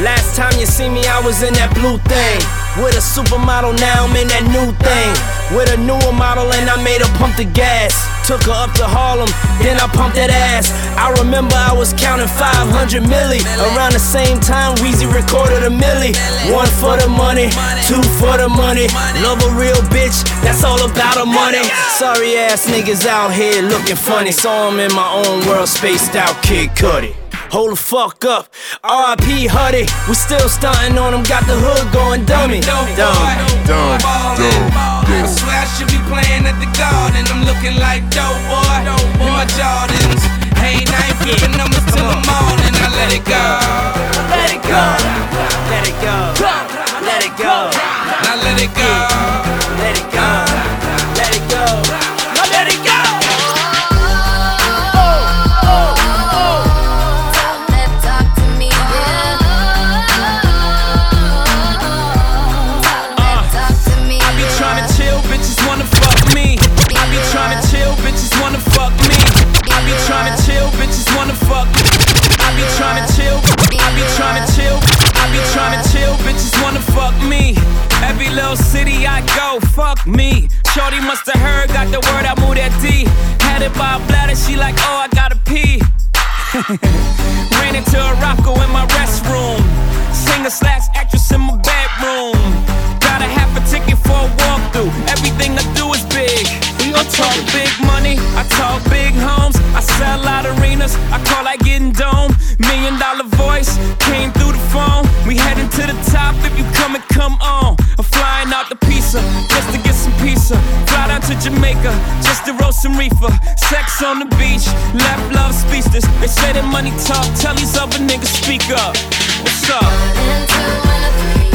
Last time you see me, I was in that blue thing. With a supermodel, now I'm in that new thing. With a newer model, and I made her pump the gas. Took her up to Harlem, then I pumped that ass. I remember I was counting 500 milli. Around the same time, Weezy recorded a milli. One for the money, two for the money. Love a real bitch, that's all about the money. Sorry ass niggas out here looking funny. Saw 'em in my own world, spaced out Kid Cudi. Hold the fuck up. RIP Huddy. We still stunting on them, got the hood going dummy. Dumb, dumb, dumb, I swear I should be playing at the garden. I'm looking like dope boy. In my Jordans. Hey, night flipping numbers till the morning. I let it go. Let it go. Let it go. Let it go. Now let it go. Let it go. Fuck me. Every little city I go, fuck me. Shorty musta heard, got the word, I moved that D. Had it by a bladder, she like, oh, I gotta pee. Ran into a rocko in my restroom. Singer slash actress in my bedroom. Got a half a ticket for a walkthrough. Everything I I talk big money, I talk big homes. I sell out arenas, I call like getting dome. Million dollar voice came through the phone. We heading to the top if you come and come on. I'm flying out the pizza just to get some pizza. Fly down to Jamaica just to roast some reefer. Sex on the beach, left love speechless. They say that money talk, tell these other niggas speak up. What's up?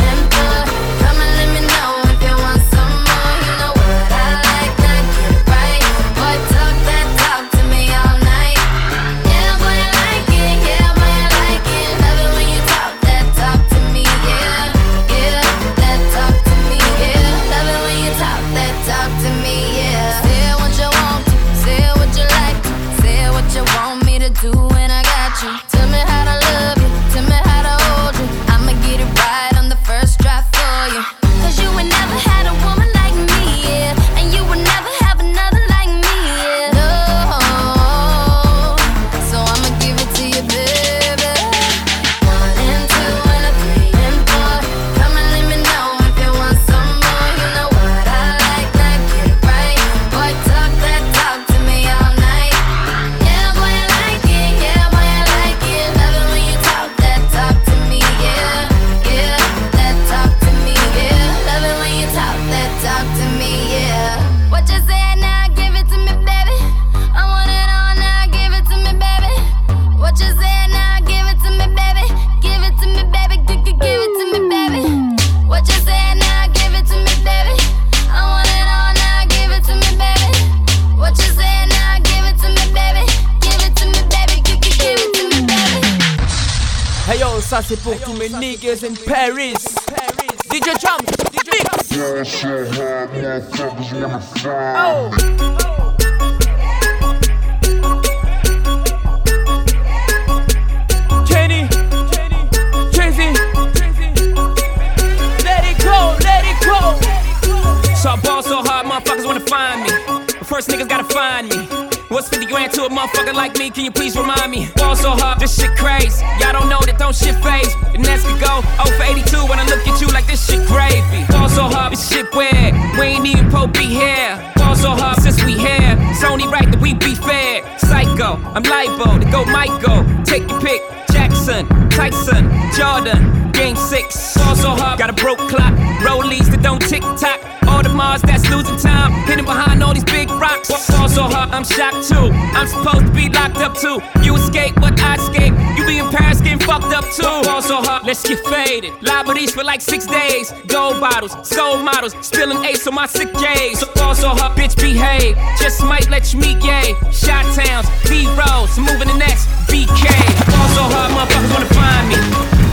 Like six days. Gold bottles, soul models, spilling ace on my sick days. So fall so hard, bitch, behave. Just might let you meet gay. Shot towns, B roads, moving the next BK. Fall so hard, motherfuckers wanna find me.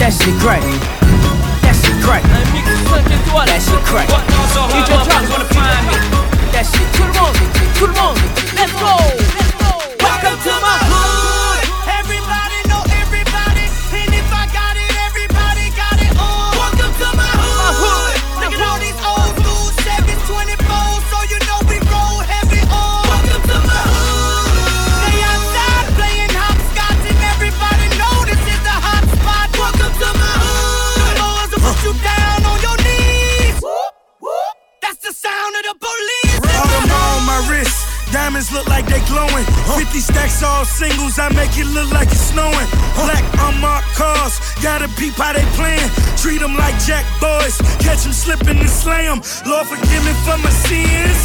That shit great. That shit great. That shit great. Fall so hard, DJ Jams. motherfuckers wanna find me. That shit. Tout le monde, tout le monde. Let's go. Let's go. Welcome to my Diamonds look like they glowing. 50 stacks all singles, I make it look like it's snowing. Black unmarked cars, gotta peep how they playing. Treat them like jack boys, catch them slipping and slay them. Lord forgive me for my sins.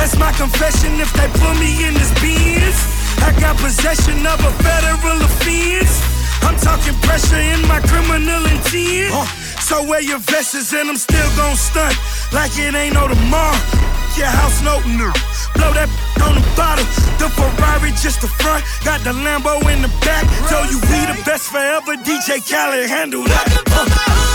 That's my confession if they put me in this beans. I got possession of a federal offense. I'm talking pressure in my criminal intent. So wear your vests and I'm still gon' stunt like it ain't no tomorrow. Your house no no. Blow that on the bottle. The Ferrari just the front. Got the Lambo in the back. Tell you we the best forever. DJ Khaled handle that. Uh.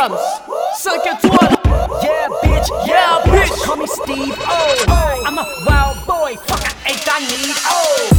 Jams. 5 étoiles. Yeah, bitch. Yeah, bitch. Call me Steve Oh, I'm a wild boy. Fuck, I ain't got need. Oh.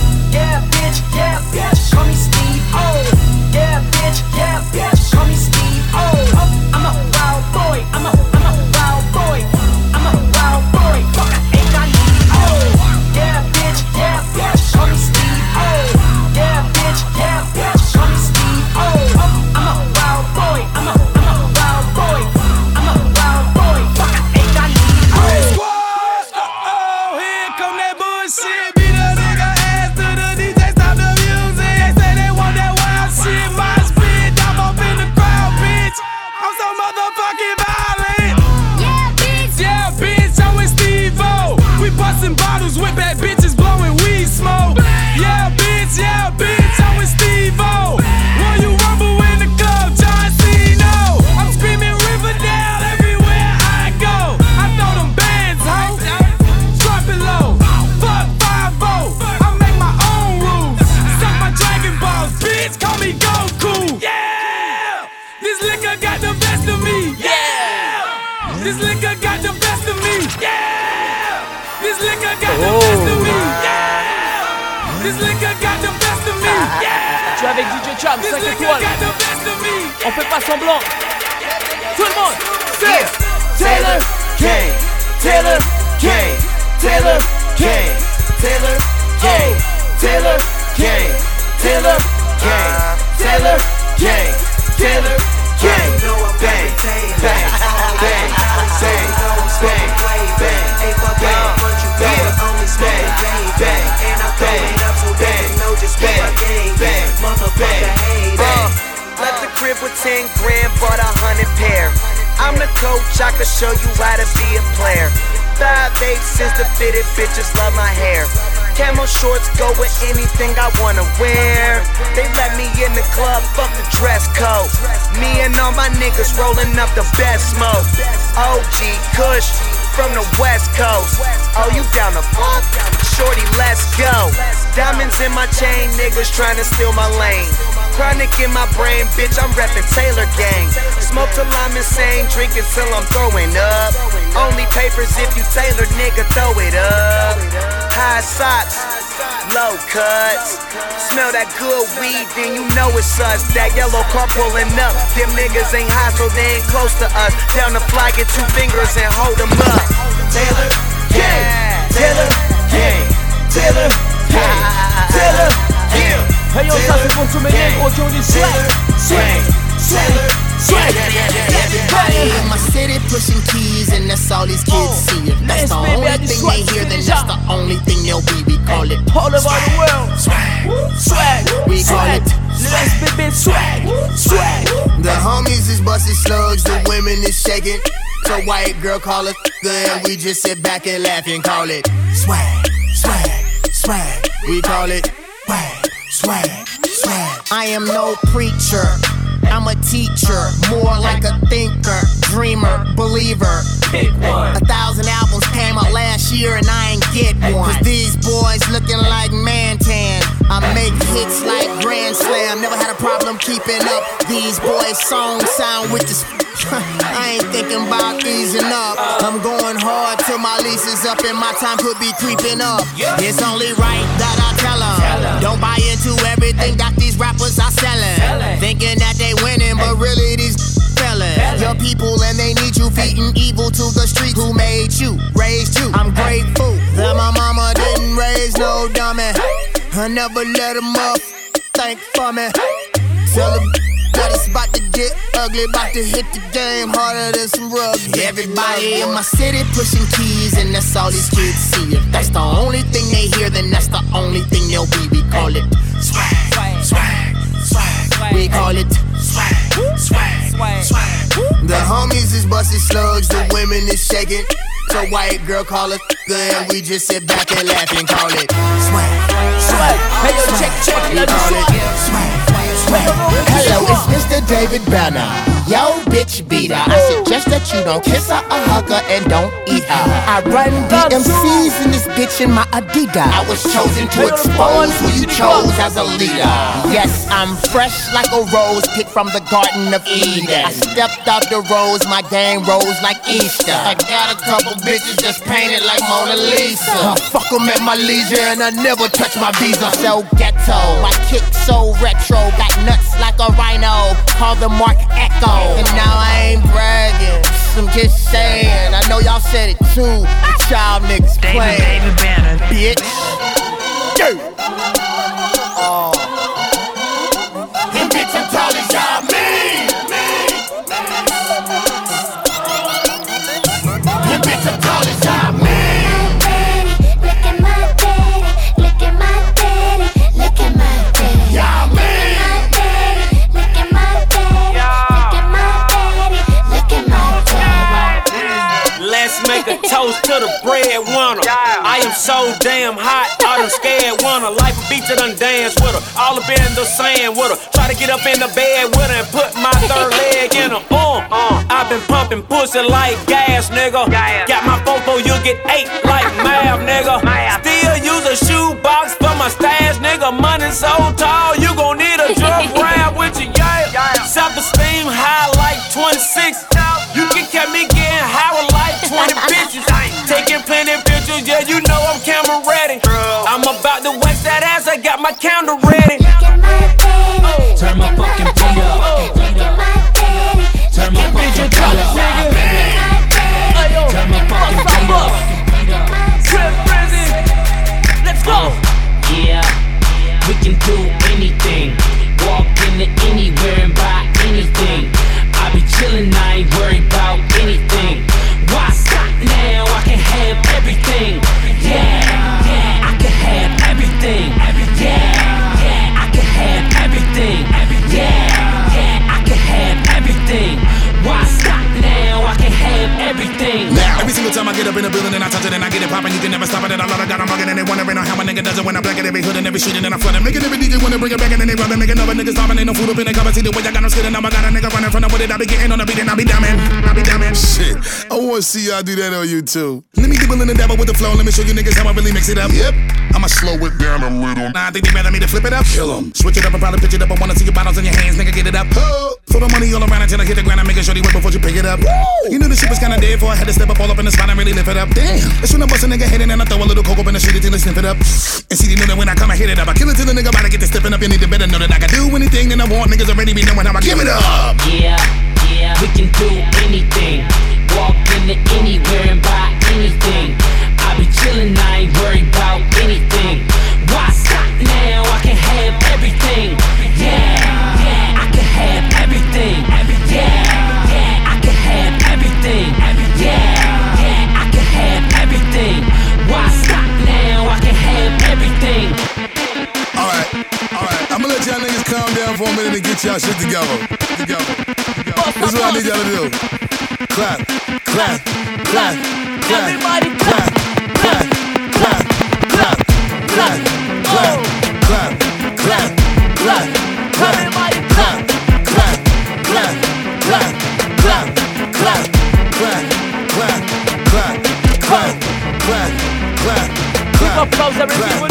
In my brain, bitch, I'm reppin' Taylor Gang. Smoke till I'm insane, drink until I'm throwing up. Only papers if you Taylor, nigga, throw it up. High socks, low cuts. Smell that good weed, then you know it's us. That yellow car pulling up. Them niggas ain't high, so they ain't close to us. Down the fly, get two fingers and hold them up. Taylor Gang, Taylor Gang, Taylor Gang, Taylor Ellos hacen con su merengue, Johnny Swag, swag, swag, swag. Yeah, yeah, yeah. Everybody in my city pushing keys, and that's all these kids uh, see. If that's the only thing they hear, then that's the only thing they'll be. We call it all over the world. Swag, swag, we call swag. it Let's be swag, swag. The homies is busting slugs, the women is shaking. So white girl call it good, and we just sit back and laugh and call it swag, swag, swag. We call it swag, swag, swag. I am no preacher. I'm a teacher, more like a thinker, dreamer, believer. Pick one. A thousand albums came out last year and I ain't get one. Cause these boys looking like Mantan. I make hits like Grand Slam. Never had a problem keeping up. These boys' songs sound with this. I ain't thinking about easing up. I'm going hard till my lease is up and my time could be creeping up. It's only right that I tell them. Don't buy into everything that these rappers are selling. Thinking that they winning, but really these. Your people and they need you feeding evil to the street. Who made you? Raised you. I'm grateful that my mama didn't raise no dummy. I never let them up. Thank for me. Tell them that it's about to get ugly, about to hit the game harder than some rugby. Everybody in my city pushing keys, and that's all these kids see. If that's the only thing they hear, then that's the only thing they'll be. We call it swag, swag, swag. swag. We call it swag, swag, swag. swag. The homies is busting slugs, the women is shaking. So white girl call it good, and we just sit back and laugh and call it swag, swag. Hey yo, check, check, We call it swag. Hello, it's Mr. David Banner. Yo, bitch beater. I suggest that you don't kiss her or hug her and don't eat her. I run DMCs in this bitch in my Adidas. I was chosen to expose who you chose as a leader. Yes, I'm fresh like a rose picked from the Garden of Eden. I stepped out the rose, my game rose like Easter. I got a couple bitches just painted like Mona Lisa. I fuck 'em at my leisure and I never touch my visa. So ghetto, my kick so retro, got nuts like a rhino. Call the Marc Ecko. And now I ain't bragging. I'm just saying. I know y'all said it too. The child niggas playing. David Banner. Bitch. Yeah. Oh. Toast to the breadwinner. I am so damn hot, I done scared winner. Life a beat to done dance with her. All up in the sand with her. Try to get up in the bed with her and put my third leg in her. Uh, I've been pumping pussy like gas, nigga. Got my fofo, you get eight like math, nigga. Still use a shoebox for my stash, nigga. Money so tall, you gon' need a drug rap with you, yeah. Self-esteem high like 26. You can catch me getting high with like 20 bitches. Taking plenty pictures, yeah, you know I'm camera ready. I'm about to wax that ass, I got my counter ready. Turn my fucking beat up. Turn my fucking beat up. Turn my fucking beat up. Let's go. Yeah, we can do up in the building and I touch it and I get it poppin', you can never stop it. And I love it, got them bugging and they wondering on how my nigga does it when I black it every hood and every street and then I flood it. Making every DJ wanna bring it back and then they rub it, making other niggas stopping. Ain't no food up in the cupboard. See the way I got them skidding. Now I got a nigga running from the it. I be getting on the beat and I be dumbing. I be dumbing. Shit, I wanna see y'all do that on YouTube. Let me dibble in the devil with the flow. Let me show you niggas how I really mix it up. Yep, I'ma slow it down a little. Nah, I think they better me to flip it up. Kill 'em. Switch it up and probably pitch it up. I wanna see your bottles in your hands, nigga. Get it up. Oh. Throw the money all around until I hit the ground. I'm making sure they wait before you pick it up. You knew the shit was kinda dead for I had to step up all up in the spot and really lift it up. Damn. That's when I bust a nigga head in and I throw a little coke up in the street until they sniff it up. And see, they know that when I come, I hit it up. I kill it till the nigga about to get to stepping up. You need to better know that I can do anything that I want. Niggas already be knowing how I give it up. Yeah, yeah, we can do anything. Walk into anywhere and buy anything. I be chillin', I ain't worried about anything. Why stop now, I can have everything. Yeah, yeah, I can have everything. Yeah, yeah, I can have everything. Yeah, yeah, I can have everything. Why stop now? I can have everything. Alright, alright. I'm gonna let y'all niggas calm down for a minute and get y'all shit together. Together. This is what I need y'all to do. Clap, clap, clap. Everybody clap, clap, clap, clap, clap, clap, clap, clap, clap, clap. Everybody clap, clap, clap, clap, clap, clap, clap, clap, clap, clap, clap, clap. Keep up close, everything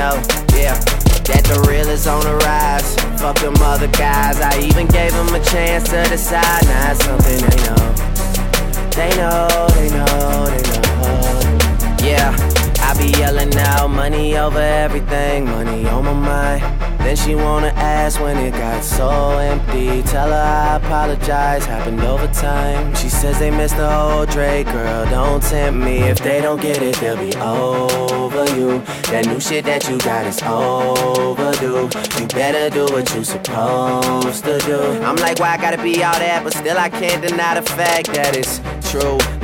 Yeah, know, yeah. That the real is on the rise. Fuck them other guys. I even gave them a chance to decide. Now it's something they know. They know, they know, they know. Yeah, I be yelling out money over everything, money on my mind. Then she wanna ask when it got so empty. Tell her I apologize, happened over time. She says they missed the whole Drake, girl. Don't tempt me. If they don't get it, they'll be over you. That new shit that you got is overdue. You better do what you supposed to do. I'm like, why I gotta be all that? But still, I can't deny the fact that it's true.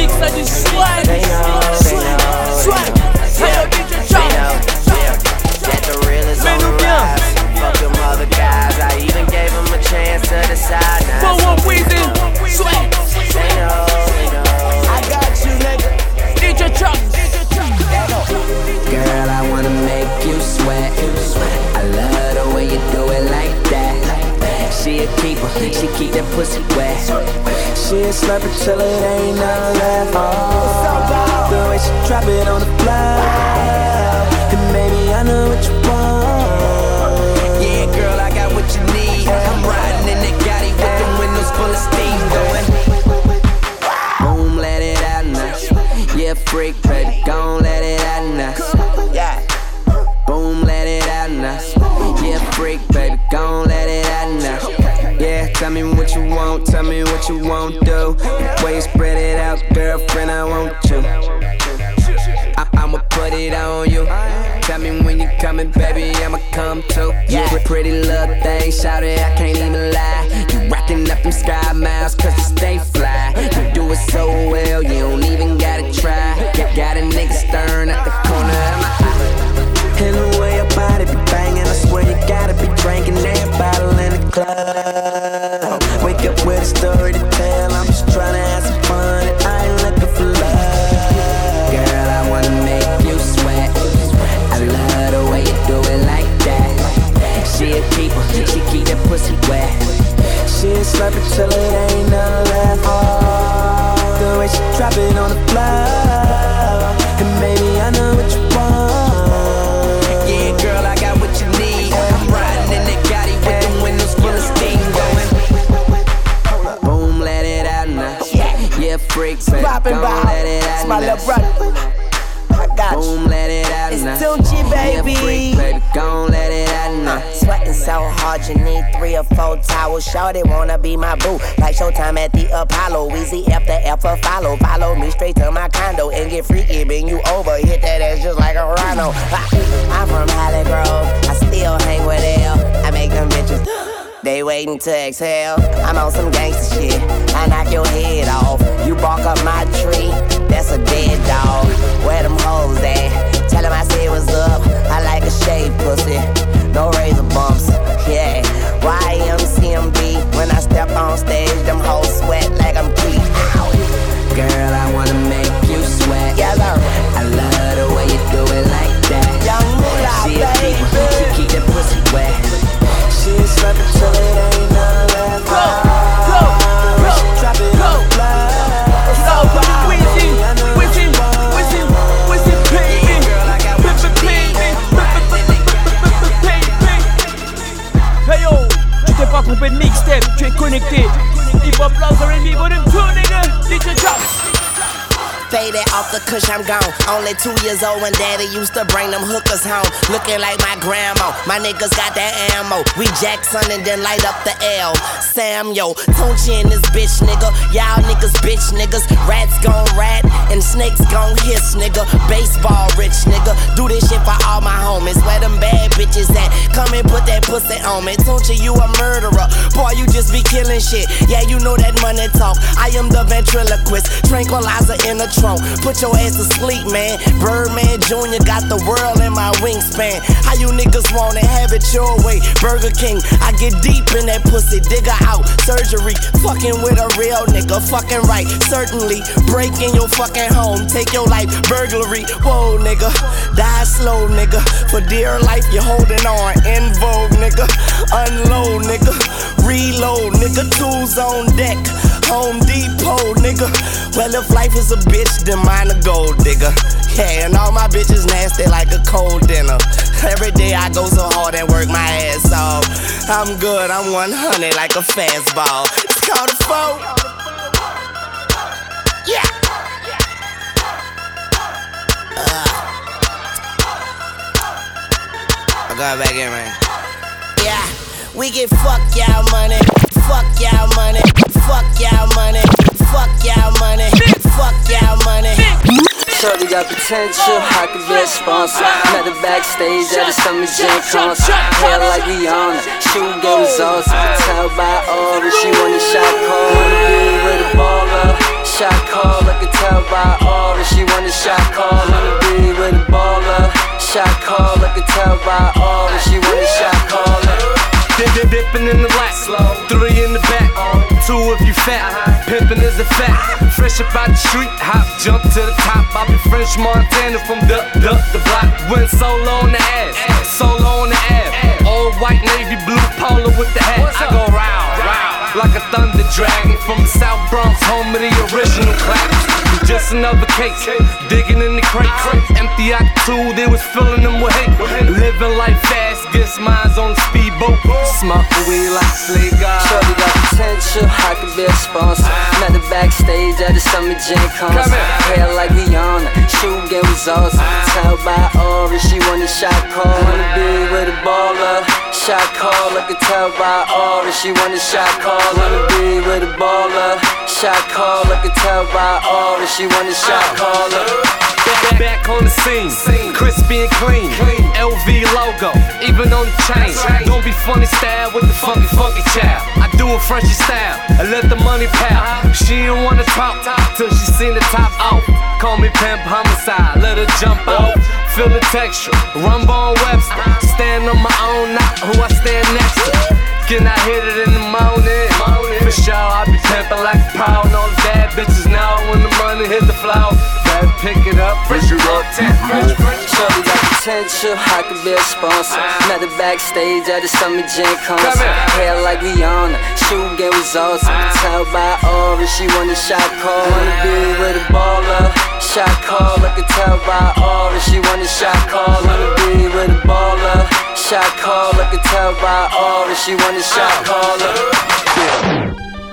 mix a du swag. They know, they know, Swag. Hey, yo, DJ Chop. That the real is on the rise. Fuck them other guys. I even gave them a chance to decide. Now For it's one something reason. Swag. They know, they know. I got you, nigga. DJ Chop. Girl, I wanna make you sweat. I love the way you do it like that. She a keeper, she keep that pussy wet. She a slurper till it ain't none left. Oh, the way she drop it on the floor. And baby, I know what you want. Yeah, girl, I got what you need. I'm riding in that Gotti with the windows full of steam going. Boom, let it out now. Yeah, freak, baby, gon' let it out now. Yeah. Boom, let it out now. Yeah, freak, baby, gon' tell me what you want, tell me what you won't do. Way you spread it out, girlfriend, I want you. I- I'ma put it on you. Tell me when you coming, baby, I'ma come too. You a pretty little thing, shout it, I can't even lie. You rocking up them sky miles, cause you stay fly. You do it so well, you don't even gotta try. Got, got a nigga stern at the corner of my eye. And the way your body be banging, I swear you gotta be drinking that bottle in the club. With a story to tell, I'm just trying to have some fun, and I ain't looking for love. Girl, I wanna make you sweat. I love the way you do it like that. She a keeper, she keep that pussy wet. She a slurper till it ain't none left. Oh, the way she drop it on the floor. And baby, I know freak, baby. Poppin' Gon' let it It's out my now. little brother. I got you. Boom, let it out It's now. Tunechi, baby. Freak, baby. Gon' let it out now. Uh, sweating so hard, you need three or four towels. Shorty wanna be my boo, like Showtime at the Apollo. Easy after F for follow. Follow me straight to my condo and get freaky. Bring you over, hit that ass just like a rhino. I'm from Holly Grove, I still hang with L. I make them bitches. They waiting to exhale. I'm on some gangster shit. I knock your head off. Bark up my tree. That's a dead dog. Where them hoes at? Tell 'em I said what's up. I like a shaved pussy. No razor bumps. Yeah. YMCMB. When I step on stage, them hoes sweat like I'm Keith. Girl, I wanna make you sweat. Yes, sir. I love the way you do it like that. Young Mula, She a baby. she keep that pussy wet. She slap trompé de mixtape, tu es connecté. Hip Hop Loves R&B, volume 2, nigga. DJ Chops. Faded off the cush, I'm gone. Only two years old when daddy used to bring them hookers home. Looking like my grandma. My niggas got that ammo. We Jackson and then light up the L. Sam, yo, Tunechi and this bitch, nigga. Y'all niggas, bitch niggas. Rats gon' rat and snakes gon' hiss, nigga. Baseball rich, nigga. Do this shit for all my homies. Where them bad bitches at? Come and put that pussy on me. Tunechi, you a murderer. Boy, you just be killing shit. Yeah, you know that money talk. I am the ventriloquist. Tranquilizer in the trunk. Put your ass to sleep, man. Birdman Jr. got the world in my wingspan. How you niggas wanna Have it your way. Burger King, I get deep in that pussy. Digger out. Surgery. Fucking with a real nigga. Fucking right. Certainly. Break in your fucking home. Take your life. Burglary. Whoa, nigga. Die slow, nigga. For dear life, you're holding on. In vogue, nigga. Unload, nigga. Reload, nigga. Tools on deck. Home Depot, nigga. Well, if life is a bitch, then mine a gold digger. Yeah, and all my bitches nasty like a cold dinner. Every day I go so hard and work my ass off. I'm good, I'm 100 like a fastball. It's called a foe. Yeah. Uh. I got back in, man. We get fuck y'all money, fuck y'all money, fuck y'all money, fuck y'all money, fuck y'all money. Shorty got potential, I could be a sponsor. Met her backstage at a Summer Jam concert. Hair like Rihanna, shoot get results. Tell by all that she want a shot call. Wanna be with a baller, shot call. I can tell by all that she want a shot call. Wanna be with a baller, shot call. I can tell by all that she want a shot call. Dip, dip, dipping in the lap, three in the back, two if you fat. Pimping is a fact. Fresh up out the street, hop, jump to the top. I be French Montana from the the the block. Went solo on the ass, solo on the ass. All white navy blue polo with the hat. I go round, round like a thunder dragon from the South Bronx, home of the original claps. Just another case, digging in the crates. Empty out the two, they was filling them with hate. Living life fast, gets mines on the speedboat. Smoking weed like God. Shorty got potential, I could be a sponsor. Met her backstage at a Summer Jam concert. Hair like Rihanna, get results. I can tell by all that she want a shot call. Wanna be with a baller, shot call. I can tell by all that she want a shot call. Wanna be with a baller, shot call. I can tell by all that she want a shot call. Back, back on the scene, crispy and clean. LV logo, even on the chain. Don't be funny style with the funky, funky child. I do it Frenchy style, I let the money pal. She didn't wanna talk till she seen the top off. Call me pimp homicide, let her jump off. Feel the texture, Rumble on Webster. Stand on my own, not who I stand next to. Can I hit it in the morning? For sure, I be pimping like a pound. All the bad bitches now when the money hit the floor. Better pick it up, fresh it up, ten, fresh, fresh. Shorty got potential, I could be a sponsor. Uh-huh. Met her backstage at a Summer Jam concert. Hair like Rihanna, shoot get results. I can tell by all that she want uh-huh. a shot call. Wanna be with a baller, shot call. I can tell by all that she want a shot call. Wanna be with a baller, shot call. I can tell by all that she want a shot call.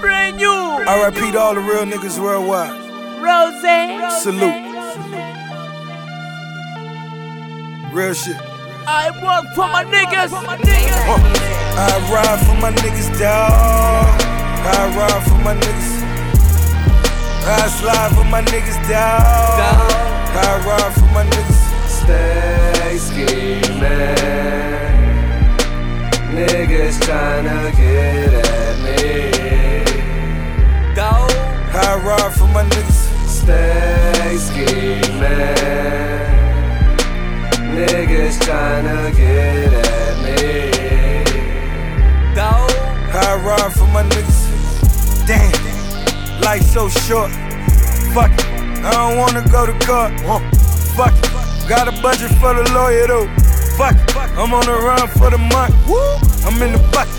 Brand new. I repeat all the real niggas worldwide. Salute. Real shit. I work for my niggas. Uh, I ride for my niggas, dawg. I ride for my niggas. I slide for my niggas, dawg. I ride for my niggas. Stay scheming. Niggas tryna get at me. Go. I ride for my niggas. Stay scheming. Niggas tryna get at me. I ride for my niggas. Damn, life so short. Fuck it, I don't wanna go to court. Fuck it, got a budget for the lawyer though. Fuck it, I'm on the run for the month. I'm in the bucket,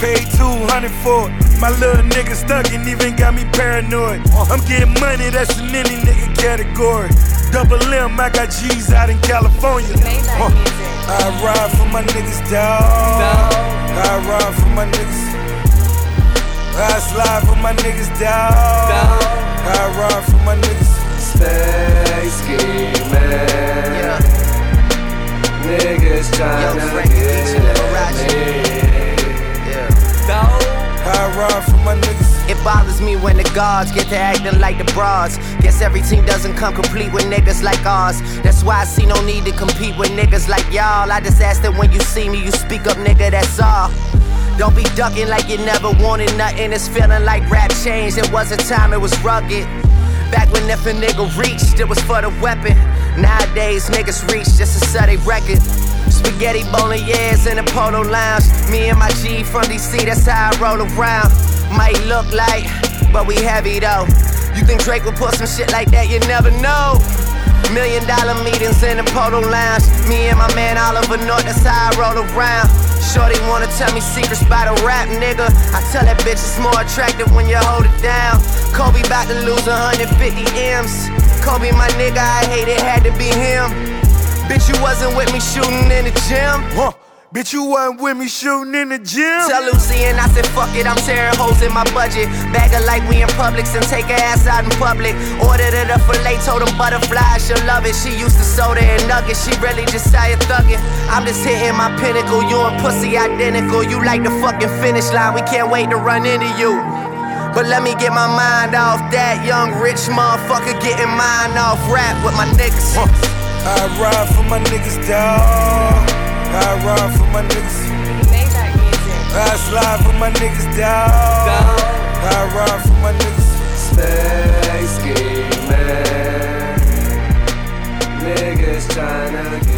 paid 200 for it. My little nigga stuck and even got me paranoid. I'm getting money, that's in any nigga category. Double M, I got G's out in California. Uh, I ride for my niggas, dawg. I ride for my niggas. I slide for my niggas, dawg. I ride for my niggas. Stay scheming. Niggas tryna get at me. It bothers me when the guards get to acting like the bras. Guess every team doesn't come complete with niggas like ours. That's why I see no need to compete with niggas like y'all. I just ask that when you see me, you speak up, nigga, that's all. Don't be ducking like you never wanted nothing. It's feeling like rap changed. It was a time it was rugged. Back when if a nigga reached, it was for the weapon. Nowadays, niggas reach just to sell a record. Spaghetti bolognese in the polo lounge. Me and my G from DC, that's how I roll around. Might look like, but we heavy though. You think Drake would put some shit like that? You never know. Million dollar meetings in the polo lounge. Me and my man Oliver North, that's how I roll around. Shorty wanna tell me secrets by the rap nigga. I tell that bitch it's more attractive when you hold it down. Kobe about to lose 150 M's. Kobe, my nigga, I hate it, had to be him. Bitch, you wasn't with me shooting in the gym. Huh. Bitch, you wasn't with me shooting in the gym. Tell Lucy and I said, fuck it, I'm tearing holes in my budget. Bag her like we in Publix and take her ass out in public. Ordered it up filet, told them butterflies, she'll love it. She used to soda and nuggets, she really just tired thugging. I'm just hitting my pinnacle, you and pussy identical. You like the fucking finish line, we can't wait to run into you. But let me get my mind off that young rich motherfucker getting mine off rap with my niggas. I ride for my niggas, dawg. I ride for my niggas. I slide for my niggas, dawg. I ride for my niggas. Space game, man. Niggas tryna